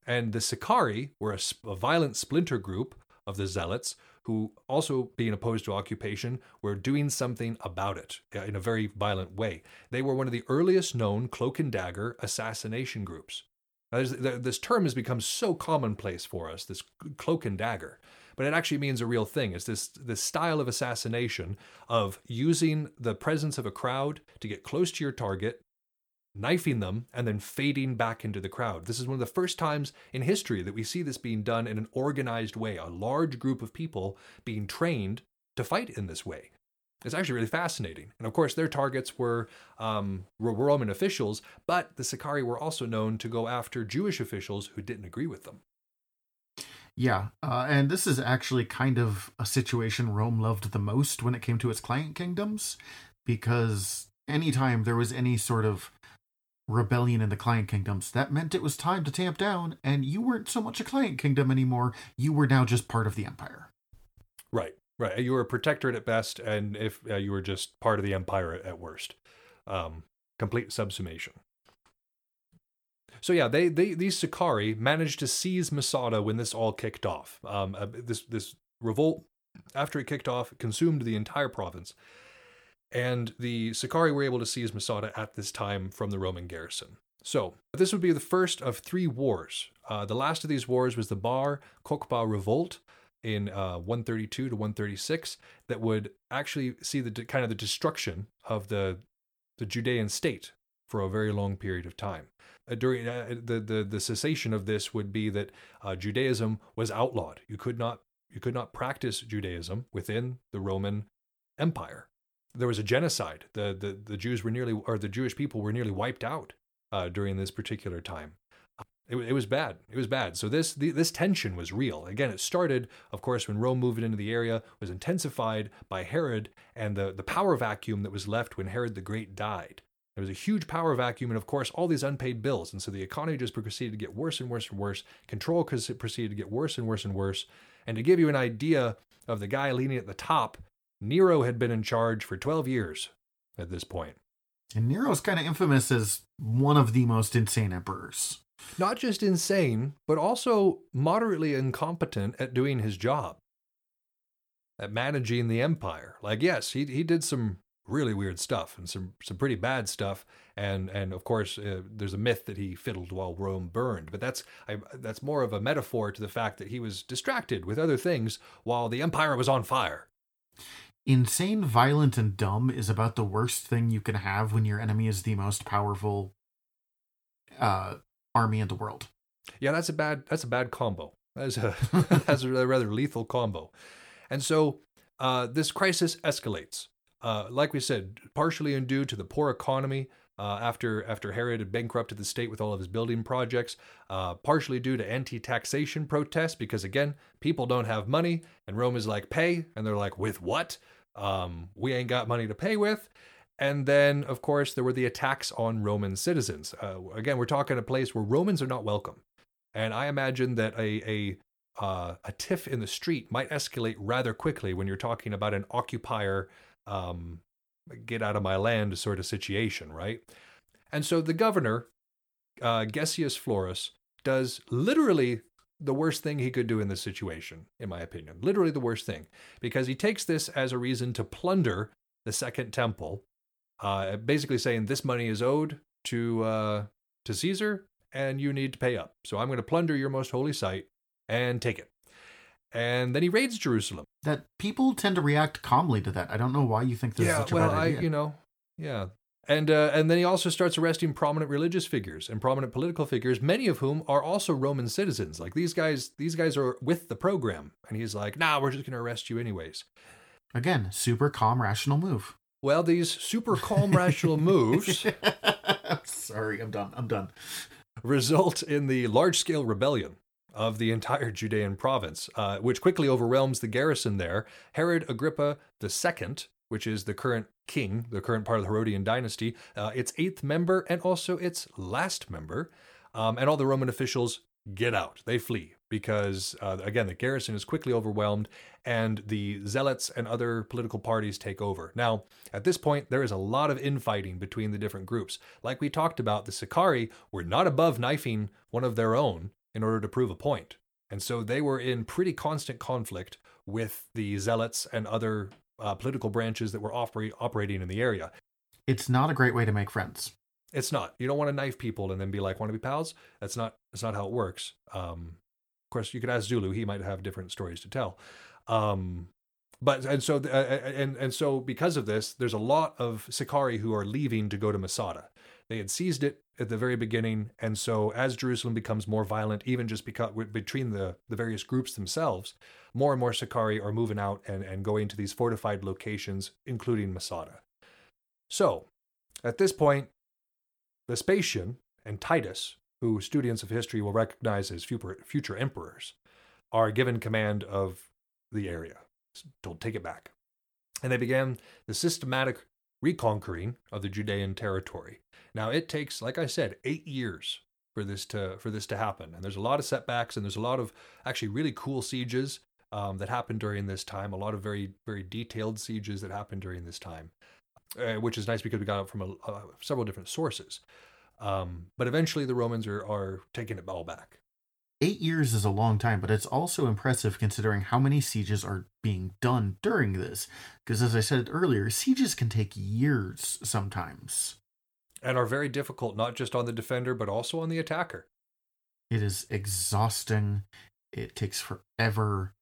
And the Sicarii were a, a violent splinter group of the Zealots who, also being opposed to occupation, were doing something about it uh, in a very violent way. They were one of the earliest known cloak and dagger assassination groups. Now, this term has become so commonplace for us, this cloak and dagger, but it actually means a real thing. It's this, this style of assassination of using the presence of a crowd to get close to your target knifing them, and then fading back into the crowd. This is one of the first times in history that we see this being done in an organized way, a large group of people being trained to fight in this way. It's actually really fascinating. And of course, their targets were, um, Roman officials, but the Sicarii were also known to go after Jewish officials who didn't agree with them. Yeah, uh, and this is actually kind of a situation Rome loved the most when it came to its client kingdoms, because anytime there was any sort of rebellion in the client kingdoms. That meant it was time to tamp down, and you weren't so much a client kingdom anymore. You were now just part of the empire. Right, right. You were a protectorate at best, and if uh, you were just part of the empire at worst, um, complete subsumation. So yeah, they, they these Sicarii managed to seize Masada when this all kicked off. Um, uh, this this revolt, after it kicked off, consumed the entire province and the Sicarii were able to seize Masada at this time from the Roman garrison. So, this would be the first of three wars. Uh, the last of these wars was the Bar Kokhba revolt in uh, 132 to 136 that would actually see the kind of the destruction of the the Judean state for a very long period of time. Uh, during uh, the, the the cessation of this would be that uh, Judaism was outlawed. You could not you could not practice Judaism within the Roman Empire there was a genocide. The, the, the Jews were nearly, or the Jewish people were nearly wiped out uh, during this particular time. It, it, was bad. It was bad. So this the, this tension was real. Again, it started, of course, when Rome moved into the area, was intensified by Herod and the, the power vacuum that was left when Herod the Great died. There was a huge power vacuum, and of course, all these unpaid bills. And so the economy just proceeded to get worse and worse and worse. Control proceeded to get worse and worse and worse. And to give you an idea of the guy leaning at the top, Nero had been in charge for 12 years at this point. And Nero's kind of infamous as one of the most insane emperors. Not just insane, but also moderately incompetent at doing his job, at managing the empire. Like, yes, he, he did some really weird stuff and some, some pretty bad stuff. And, and of course, uh, there's a myth that he fiddled while Rome burned, but that's, I, that's more of a metaphor to the fact that he was distracted with other things while the empire was on fire. Insane, violent, and dumb is about the worst thing you can have when your enemy is the most powerful uh, army in the world. Yeah, that's a bad that's a bad combo. That's a that's a rather lethal combo. And so uh, this crisis escalates. Uh, like we said, partially due to the poor economy uh, after after Herod had bankrupted the state with all of his building projects, uh, partially due to anti-taxation protests because again, people don't have money, and Rome is like pay, and they're like with what? Um, we ain't got money to pay with. And then, of course, there were the attacks on Roman citizens. Uh, again, we're talking a place where Romans are not welcome. And I imagine that a, a, uh, a tiff in the street might escalate rather quickly when you're talking about an occupier, um, get out of my land sort of situation, right? And so the governor, uh, Gessius Florus, does literally the worst thing he could do in this situation, in my opinion. Literally the worst thing, because he takes this as a reason to plunder the Second Temple, uh, basically saying this money is owed to uh, to Caesar, and you need to pay up. So I'm going to plunder your most holy site and take it. And then he raids Jerusalem. That people tend to react calmly to that. I don't know why you think this yeah, is such a well, bad I you know, yeah. And uh, and then he also starts arresting prominent religious figures and prominent political figures, many of whom are also Roman citizens. Like these guys, these guys are with the program, and he's like, "Nah, we're just going to arrest you anyways." Again, super calm, rational move. Well, these super calm, rational moves Sorry, I'm done. I'm done. result in the large-scale rebellion of the entire Judean province, uh, which quickly overwhelms the garrison there. Herod Agrippa II, which is the current king, the current part of the Herodian dynasty, uh, its eighth member and also its last member, um, and all the Roman officials get out. They flee because, uh, again, the garrison is quickly overwhelmed and the zealots and other political parties take over. Now, at this point, there is a lot of infighting between the different groups. Like we talked about, the Sicarii were not above knifing one of their own in order to prove a point. And so they were in pretty constant conflict with the zealots and other uh, political branches that were operate, operating in the area. It's not a great way to make friends. It's not. You don't want to knife people and then be like, "Want to be pals?" That's not. That's not how it works. Um, of course, you could ask Zulu; he might have different stories to tell. Um, but and so uh, and and so because of this, there's a lot of Sicarii who are leaving to go to Masada. They had seized it at the very beginning, and so as Jerusalem becomes more violent, even just because between the the various groups themselves, more and more Sicarii are moving out and and going to these fortified locations, including Masada. So, at this point, Vespasian and Titus, who students of history will recognize as future, future emperors, are given command of the area. Don't take it back. And they began the systematic reconquering of the Judean territory. Now it takes, like I said, eight years for this to for this to happen, and there's a lot of setbacks, and there's a lot of actually really cool sieges um, that happened during this time. A lot of very very detailed sieges that happened during this time, uh, which is nice because we got it from a, uh, several different sources. Um, but eventually, the Romans are are taking it all back. Eight years is a long time, but it's also impressive considering how many sieges are being done during this. Because as I said earlier, sieges can take years sometimes. and are very difficult not just on the defender but also on the attacker. It is exhausting. It takes forever.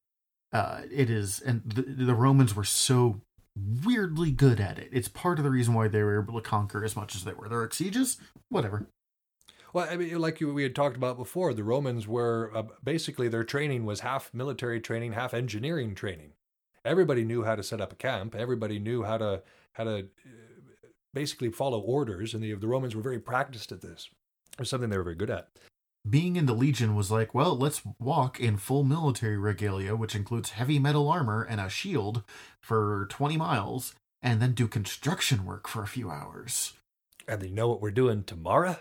Uh, it is, and the, the Romans were so weirdly good at it. It's part of the reason why they were able to conquer as much as they were. Their sieges, whatever. Well, I mean, like you, we had talked about before, the Romans were uh, basically their training was half military training, half engineering training. Everybody knew how to set up a camp. Everybody knew how to how to uh, basically follow orders, and the the Romans were very practiced at this. It was something they were very good at. Being in the Legion was like, well, let's walk in full military regalia, which includes heavy metal armor and a shield for 20 miles, and then do construction work for a few hours. And they know what we're doing tomorrow.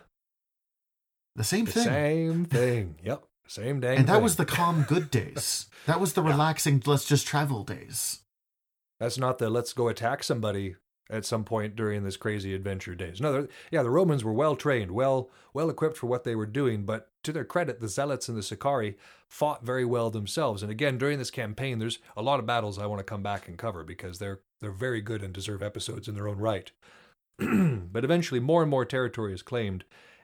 The same The thing. same thing. Yep, same day. and that thing. was the calm, good days. That was the relaxing, let's just travel days. That's not the let's go attack somebody at some point during this crazy adventure days. No, yeah, the Romans were well trained, well well equipped for what they were doing, but to their credit, the Zealots and the Sicarii fought very well themselves. And again, during this campaign, there's a lot of battles I want to come back and cover because they're they're very good and deserve episodes in their own right. but eventually, more and more territory is claimed,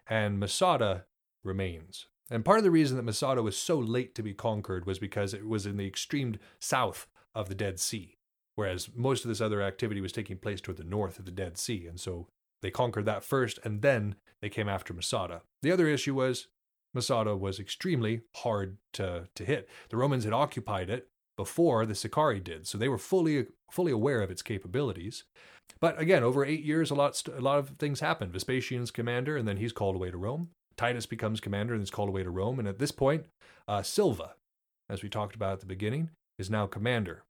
and Masada remains. And part of the reason that Masada was so late to be conquered was because it was in the extreme south of the Dead Sea whereas most of this other activity was taking place toward the north of the Dead Sea. And so they conquered that first, and then they came after Masada. The other issue was Masada was extremely hard to, to hit. The Romans had occupied it before the Sicarii did, so they were fully fully aware of its capabilities. But again, over eight years, a lot a lot of things happened. Vespasian's commander, and then he's called away to Rome. Titus becomes commander and is called away to Rome. And at this point, uh, Silva, as we talked about at the beginning, is now commander.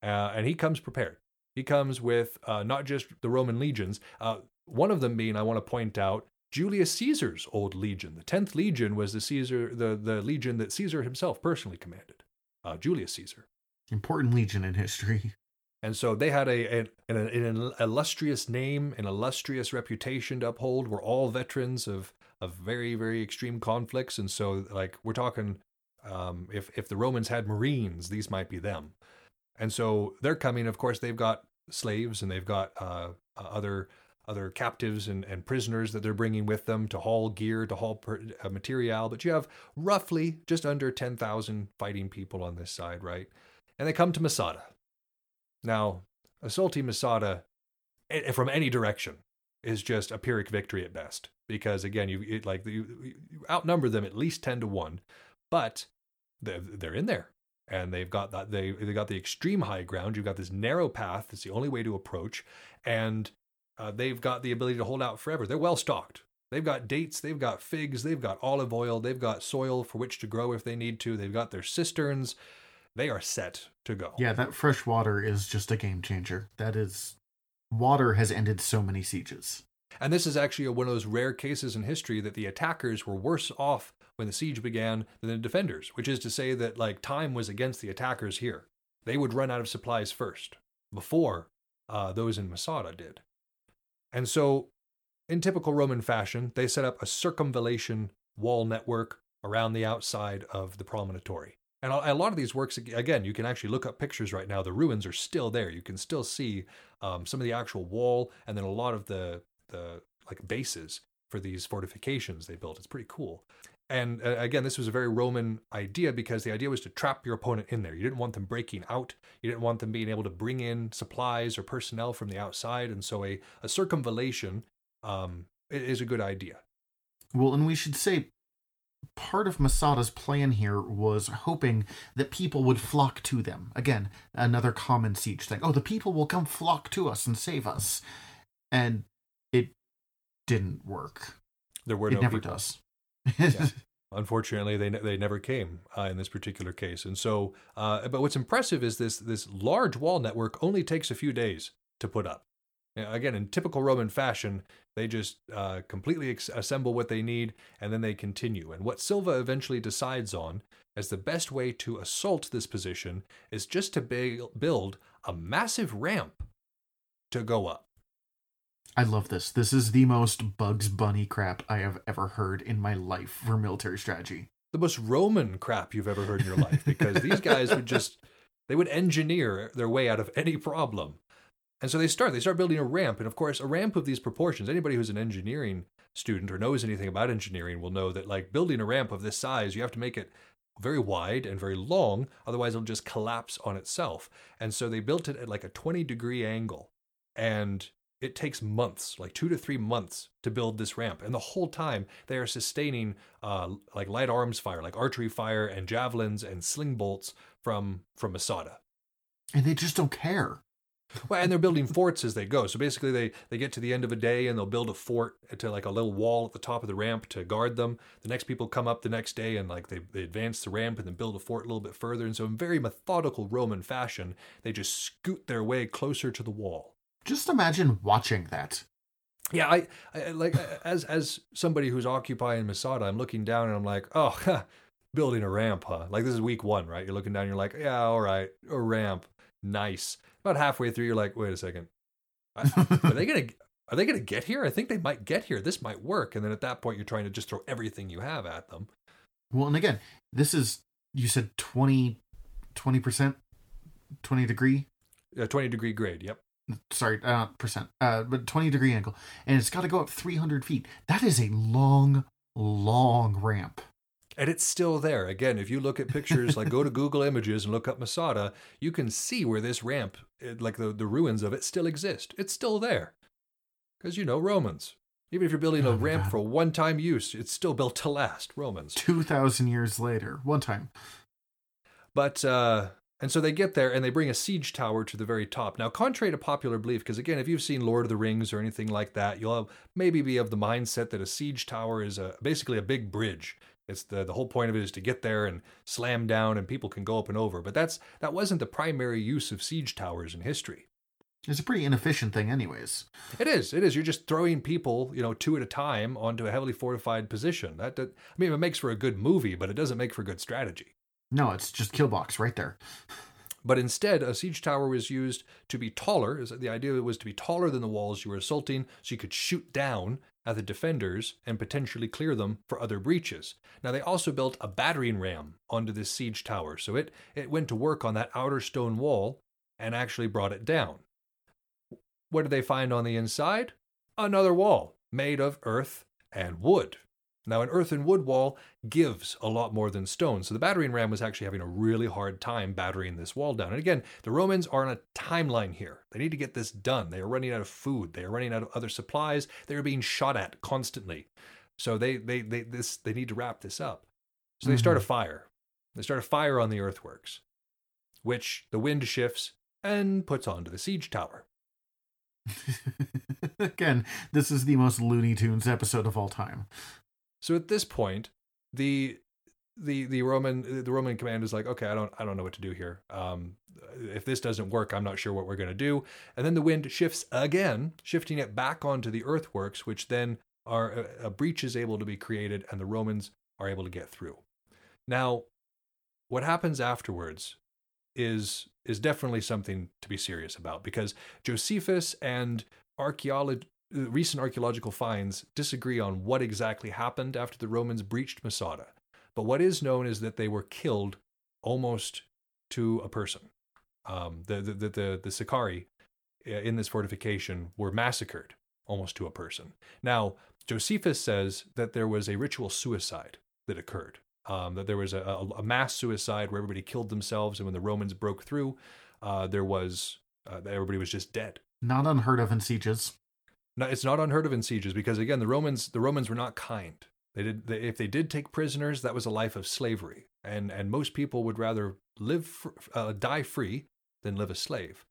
Uh, and he comes prepared. He comes with uh, not just the Roman legions, uh, one of them being, I want to point out, Julius Caesar's old legion. The 10th legion was the Caesar, the, the legion that Caesar himself personally commanded, uh, Julius Caesar. Important legion in history. And so they had a, a, an, an illustrious name, an illustrious reputation to uphold, were all veterans of, of very very extreme conflicts, and so like we're talking, um, if if the Romans had marines, these might be them, and so they're coming. Of course, they've got slaves and they've got uh, uh, other other captives and, and prisoners that they're bringing with them to haul gear, to haul per, uh, material. But you have roughly just under 10,000 fighting people on this side, right? And they come to Masada. Now, assaulting Masada from any direction is just a Pyrrhic victory at best. Because again, you it, like you, you outnumber them at least 10 to 1, but they're, they're in there and they've got that they they got the extreme high ground. You've got this narrow path. It's the only way to approach, and uh, they've got the ability to hold out forever. They're well stocked. They've got dates, they've got figs, they've got olive oil, they've got soil for which to grow if they need to. They've got their cisterns. They are set to go. Yeah, that fresh water is just a game changer. That is, water has ended so many sieges. And this is actually one of those rare cases in history that the attackers were worse off when the siege began than the defenders, which is to say that like time was against the attackers here. They would run out of supplies first before uh, those in Masada did. And so, in typical Roman fashion, they set up a circumvallation wall network around the outside of the promontory. And a lot of these works, again, you can actually look up pictures right now. The ruins are still there. You can still see um, some of the actual wall, and then a lot of the the like bases for these fortifications they built. It's pretty cool. And uh, again, this was a very Roman idea because the idea was to trap your opponent in there. You didn't want them breaking out. You didn't want them being able to bring in supplies or personnel from the outside. And so a, a circumvallation um, is a good idea. Well, and we should say part of Masada's plan here was hoping that people would flock to them. Again, another common siege thing. Oh, the people will come flock to us and save us. And it didn't work. There were it no never people. does. Yeah. Unfortunately, they ne- they never came uh, in this particular case, and so. Uh, but what's impressive is this this large wall network only takes a few days to put up. Again, in typical Roman fashion, they just uh, completely ex- assemble what they need, and then they continue. And what Silva eventually decides on as the best way to assault this position is just to ba- build a massive ramp to go up. I love this. This is the most Bugs Bunny crap I have ever heard in my life for military strategy. the most Roman crap you've ever heard in your life because these guys would just they would engineer their way out of any problem. And so they start they start building a ramp and of course a ramp of these proportions anybody who's an engineering student or knows anything about engineering will know that like building a ramp of this size you have to make it very wide and very long otherwise it'll just collapse on itself. And so they built it at like a 20 degree angle and it takes months, like two to three months, to build this ramp. And the whole time they are sustaining uh, like light arms fire, like archery fire and javelins and sling bolts from from Masada. And they just don't care. Well, and they're building forts as they go. So basically, they they get to the end of a day and they'll build a fort to like a little wall at the top of the ramp to guard them. The next people come up the next day and like they they advance the ramp and then build a fort a little bit further. And so in very methodical Roman fashion, they just scoot their way closer to the wall. Just imagine watching that. Yeah, I, I like as as somebody who's occupying Masada, I'm looking down and I'm like, oh, building a ramp, huh? Like this is week one, right? You're looking down, you're like, yeah, all right, a ramp, nice. About halfway through, you're like, wait a second, are they gonna are they gonna get here? I think they might get here. This might work. And then at that point, you're trying to just throw everything you have at them. Well, and again, this is you said 20 percent, twenty degree. 20 degree grade. Yep. Sorry, uh, percent, uh, but twenty degree angle, and it's got to go up three hundred feet. That is a long, long ramp. And it's still there. Again, if you look at pictures, like go to Google Images and look up Masada, you can see where this ramp, like the, the ruins of it, still exist. It's still there. Because, you know, Romans. Even if you're building a Oh ramp God. for one time use, it's still built to last. Romans. Two thousand years later, one time. But, uh, and so they get there and they bring a siege tower to the very top. Now, contrary to popular belief, because again, if you've seen Lord of the Rings or anything like that, you'll have, maybe be of the mindset that a siege tower is a, basically a big bridge. It's the the whole point of it is to get there and slam down, and people can go up and over. But that's that wasn't the primary use of siege towers in history. It's a pretty inefficient thing, anyways. It is. It is. You're just throwing people, you know, two at a time onto a heavily fortified position. That, that I mean, it makes for a good movie, but it doesn't make for good strategy. No, it's just kill box right there. But instead, a siege tower was used to be taller. The idea was to be taller than the walls you were assaulting, so you could shoot down at the defenders and potentially clear them for other breaches. Now, they also built a battering ram onto this siege tower, so it, it went to work on that outer stone wall and actually brought it down. What did they find on the inside? Another wall made of earth and wood. Now, an earthen wood wall gives a lot more than stone. So the battering ram was actually having a really hard time battering this wall down. And again, the Romans are on a timeline here. They need to get this done. They are running out of food. They are running out of other supplies. They are being shot at constantly. So they they they this they need to wrap this up. So they start a mm-hmm. fire. They start a fire on the earthworks, which the wind shifts and puts onto the siege tower. Again, this is the most Looney Tunes episode of all time. So at this point, the the the Roman the Roman command is like, okay, I don't I don't know what to do here. Um, if this doesn't work, I'm not sure what we're going to do. And then the wind shifts again, shifting it back onto the earthworks, which then are a, a breach is able to be created, and the Romans are able to get through. Now, what happens afterwards is is definitely something to be serious about because Josephus and archaeolog- recent archaeological finds disagree on what exactly happened after the Romans breached Masada. But what is known is that they were killed almost to a person. Um, the, the, the, the, the Sicarii in this fortification were massacred almost to a person. Now, Josephus says that there was a ritual suicide that occurred um, that there was a, a, mass suicide where everybody killed themselves, and when the Romans broke through, uh, there was uh, everybody was just dead. Not unheard of in sieges. It's not unheard of in sieges because again, the Romans the Romans were not kind. They did they, if they did take prisoners, that was a life of slavery, and and most people would rather live uh, die free than live a slave.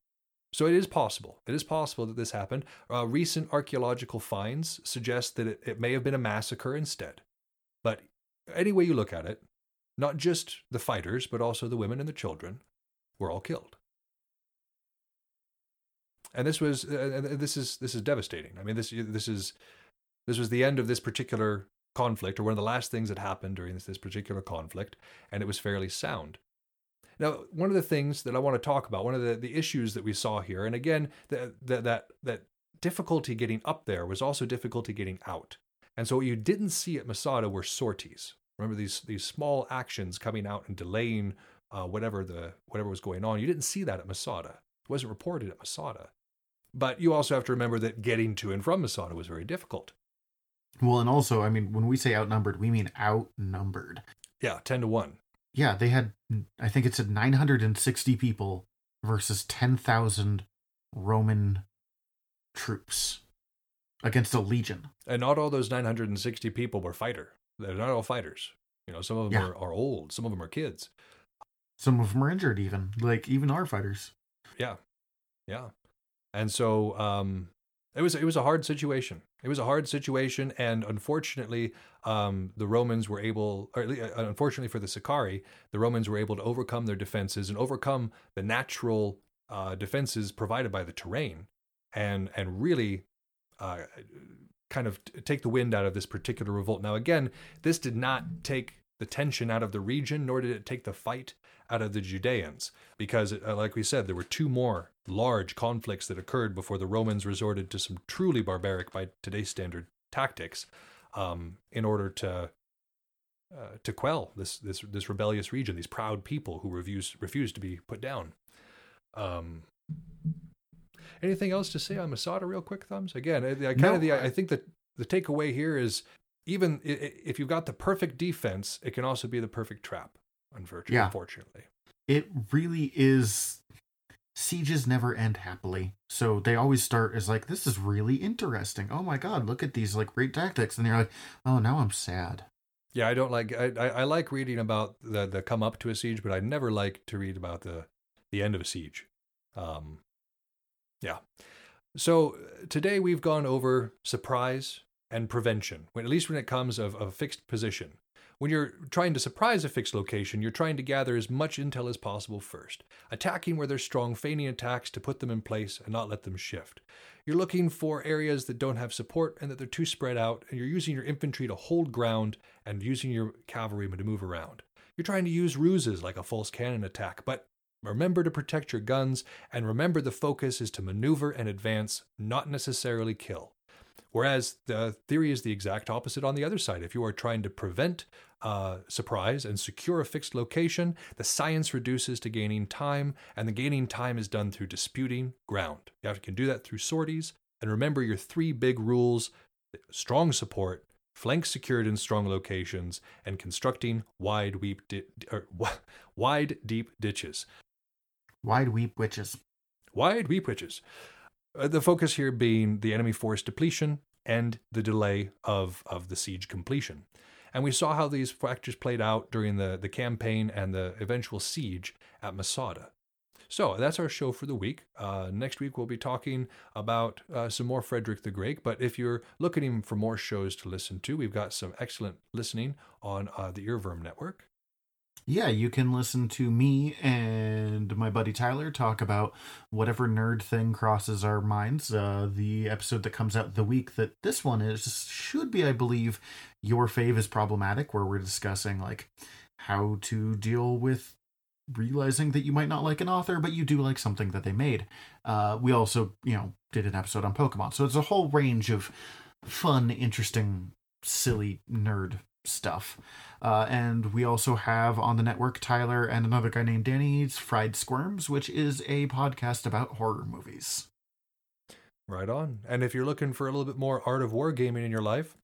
So it is possible. It is possible that this happened. Uh, recent archaeological finds suggest that it, it may have been a massacre instead. But any way you look at it, not just the fighters, but also the women and the children were all killed. And this was uh, this is this is devastating. I mean this this is this was the end of this particular conflict or one of the last things that happened during this, this particular conflict and it was fairly sound. Now, one of the things that I want to talk about, one of the, the issues that we saw here, and again, the, the, that that difficulty getting up there was also difficulty getting out. And so what you didn't see at Masada were sorties. Remember these these small actions coming out and delaying uh, whatever the whatever was going on. You didn't see that at Masada. It wasn't reported at Masada. But you also have to remember that getting to and from Masada was very difficult. Well, and also, I mean, when we say outnumbered, we mean outnumbered. Yeah, ten to one. Yeah, they had. I think it said 960 people versus 10,000 Roman troops against a legion. And not all those 960 people were fighter. They're not all fighters. You know, some of them Yeah. are, are old, some of them are kids. Some of them are injured, even like even our fighters. Yeah. Yeah. And so um it was it was a hard situation. It was a hard situation and unfortunately um the Romans were able or uh, unfortunately for the Sicarii, the Romans were able to overcome their defenses and overcome the natural uh defenses provided by the terrain and and really uh kind of take the wind out of this particular revolt. Now again, this did not take the tension out of the region nor did it take the fight out of the Judeans because, uh, like we said, there were two more large conflicts that occurred before the Romans resorted to some truly barbaric, by today's standard, tactics um, in order to uh, to quell this this this rebellious region, these proud people who refused refused to be put down. Um, anything else to say on Masada, real quick, thumbs? Again, I, I kind No, of the I- I think that the takeaway here is even if you've got the perfect defense, it can also be the perfect trap. Unfortunately, Yeah. unfortunately. It really is. Sieges never end happily, so they always start as like, "This is really interesting. Oh my god, look at these like great tactics," and you're like, "Oh, now I'm sad." Yeah, I don't like. I, I, I like reading about the the come up to a siege, but I never like to read about the the end of a siege. Um, yeah. So uh, today we've gone over surprise and prevention. When at least when it comes of of a fixed position. When you're trying to surprise a fixed location, you're trying to gather as much intel as possible first, attacking where they're strong, feigning attacks to put them in place and not let them shift. You're looking for areas that don't have support and that they're too spread out, and you're using your infantry to hold ground and using your cavalrymen to move around. You're trying to use ruses like a false cannon attack, but Remember to protect your guns, and remember the focus is to maneuver and advance, not necessarily kill. Whereas the theory is the exact opposite on the other side. If you are trying to prevent uh, surprise and secure a fixed location, the science reduces to gaining time, and the gaining time is done through disputing ground. You have- to can do that through sorties, and remember your three big rules strong support, flanks secured in strong locations, and constructing wide, weep di- or, wide deep ditches. Wide weep witches. Wide weep witches. Uh, the focus here being the enemy force depletion and the delay of, of the siege completion. And we saw how these factors played out during the, the campaign and the eventual siege at Masada. So that's our show for the week. Uh, next week we'll be talking about uh, some more Frederick the Great. But if you're looking for more shows to listen to, we've got some excellent listening on uh, the earVVyrm Network. Yeah, you can listen to me and my buddy Tyler talk about whatever nerd thing crosses our minds. Uh, the episode that comes out the week that this one is should be, I believe, your fave is problematic, where we're discussing like how to deal with realizing that you might not like an author, but you do like something that they made. Uh, we also, you know, did an episode on Pokemon, so it's a whole range of fun, interesting, silly nerd stuff. Uh, and we also have on the network Tyler and another guy named Danny's Fried Squirms, which is a podcast about horror movies. Right on. And if you're looking for a little bit more art of wargaming in your life,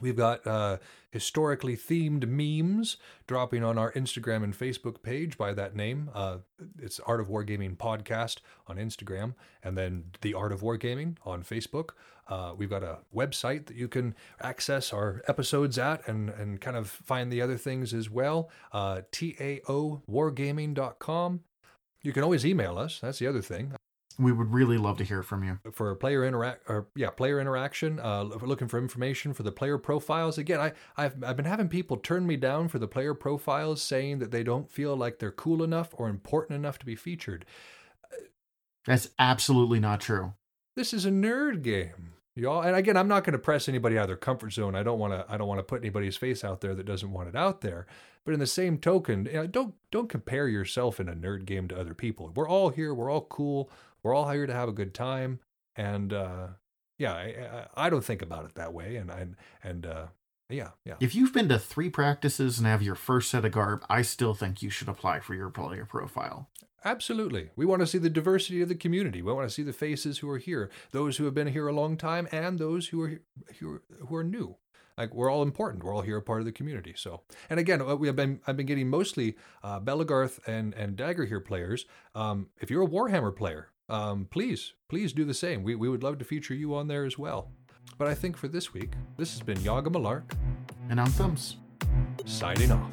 we've got uh, historically themed memes dropping on our Instagram and Facebook page by that name. Uh, it's Art of Wargaming Podcast on Instagram, and then The Art of Wargaming on Facebook. Uh, we've got a website that you can access our episodes at and, and kind of find the other things as well. Uh, TAOwargaming.com. You can always email us. That's the other thing We would really love to hear from you. for player interact or yeah player interaction uh looking for information for the player profiles. Again i I've, I've been having people turn me down for the player profiles saying that they don't feel like they're cool enough or important enough to be featured. That's absolutely not true. this is a nerd game y'all. And again i'm not going to press anybody out of their comfort zone. I don't want to i don't want to put anybody's face out there that doesn't want it out there. But in the same token you know, don't don't compare yourself in a nerd game to other people. We're all here. We're all cool we're all here to have a good time and uh yeah i i, I don't think about it that way and and and uh yeah yeah If you've been to three practices and have your first set of garb, I still think you should apply for your player profile. Absolutely. We want to see the diversity of the community. We want to see the faces who are here, those who have been here a long time, and those who are who are, who are new. Like we're all important. We're all here, a part of the community. So, and again, uh, we have been I've been getting mostly uh, Belegarth and and Dagorhir players. Um, if you're a Warhammer player, um, please please do the same. We we would love to feature you on there as well. But I think for this week, this has been Yaga Malark And on thumbs. signing off.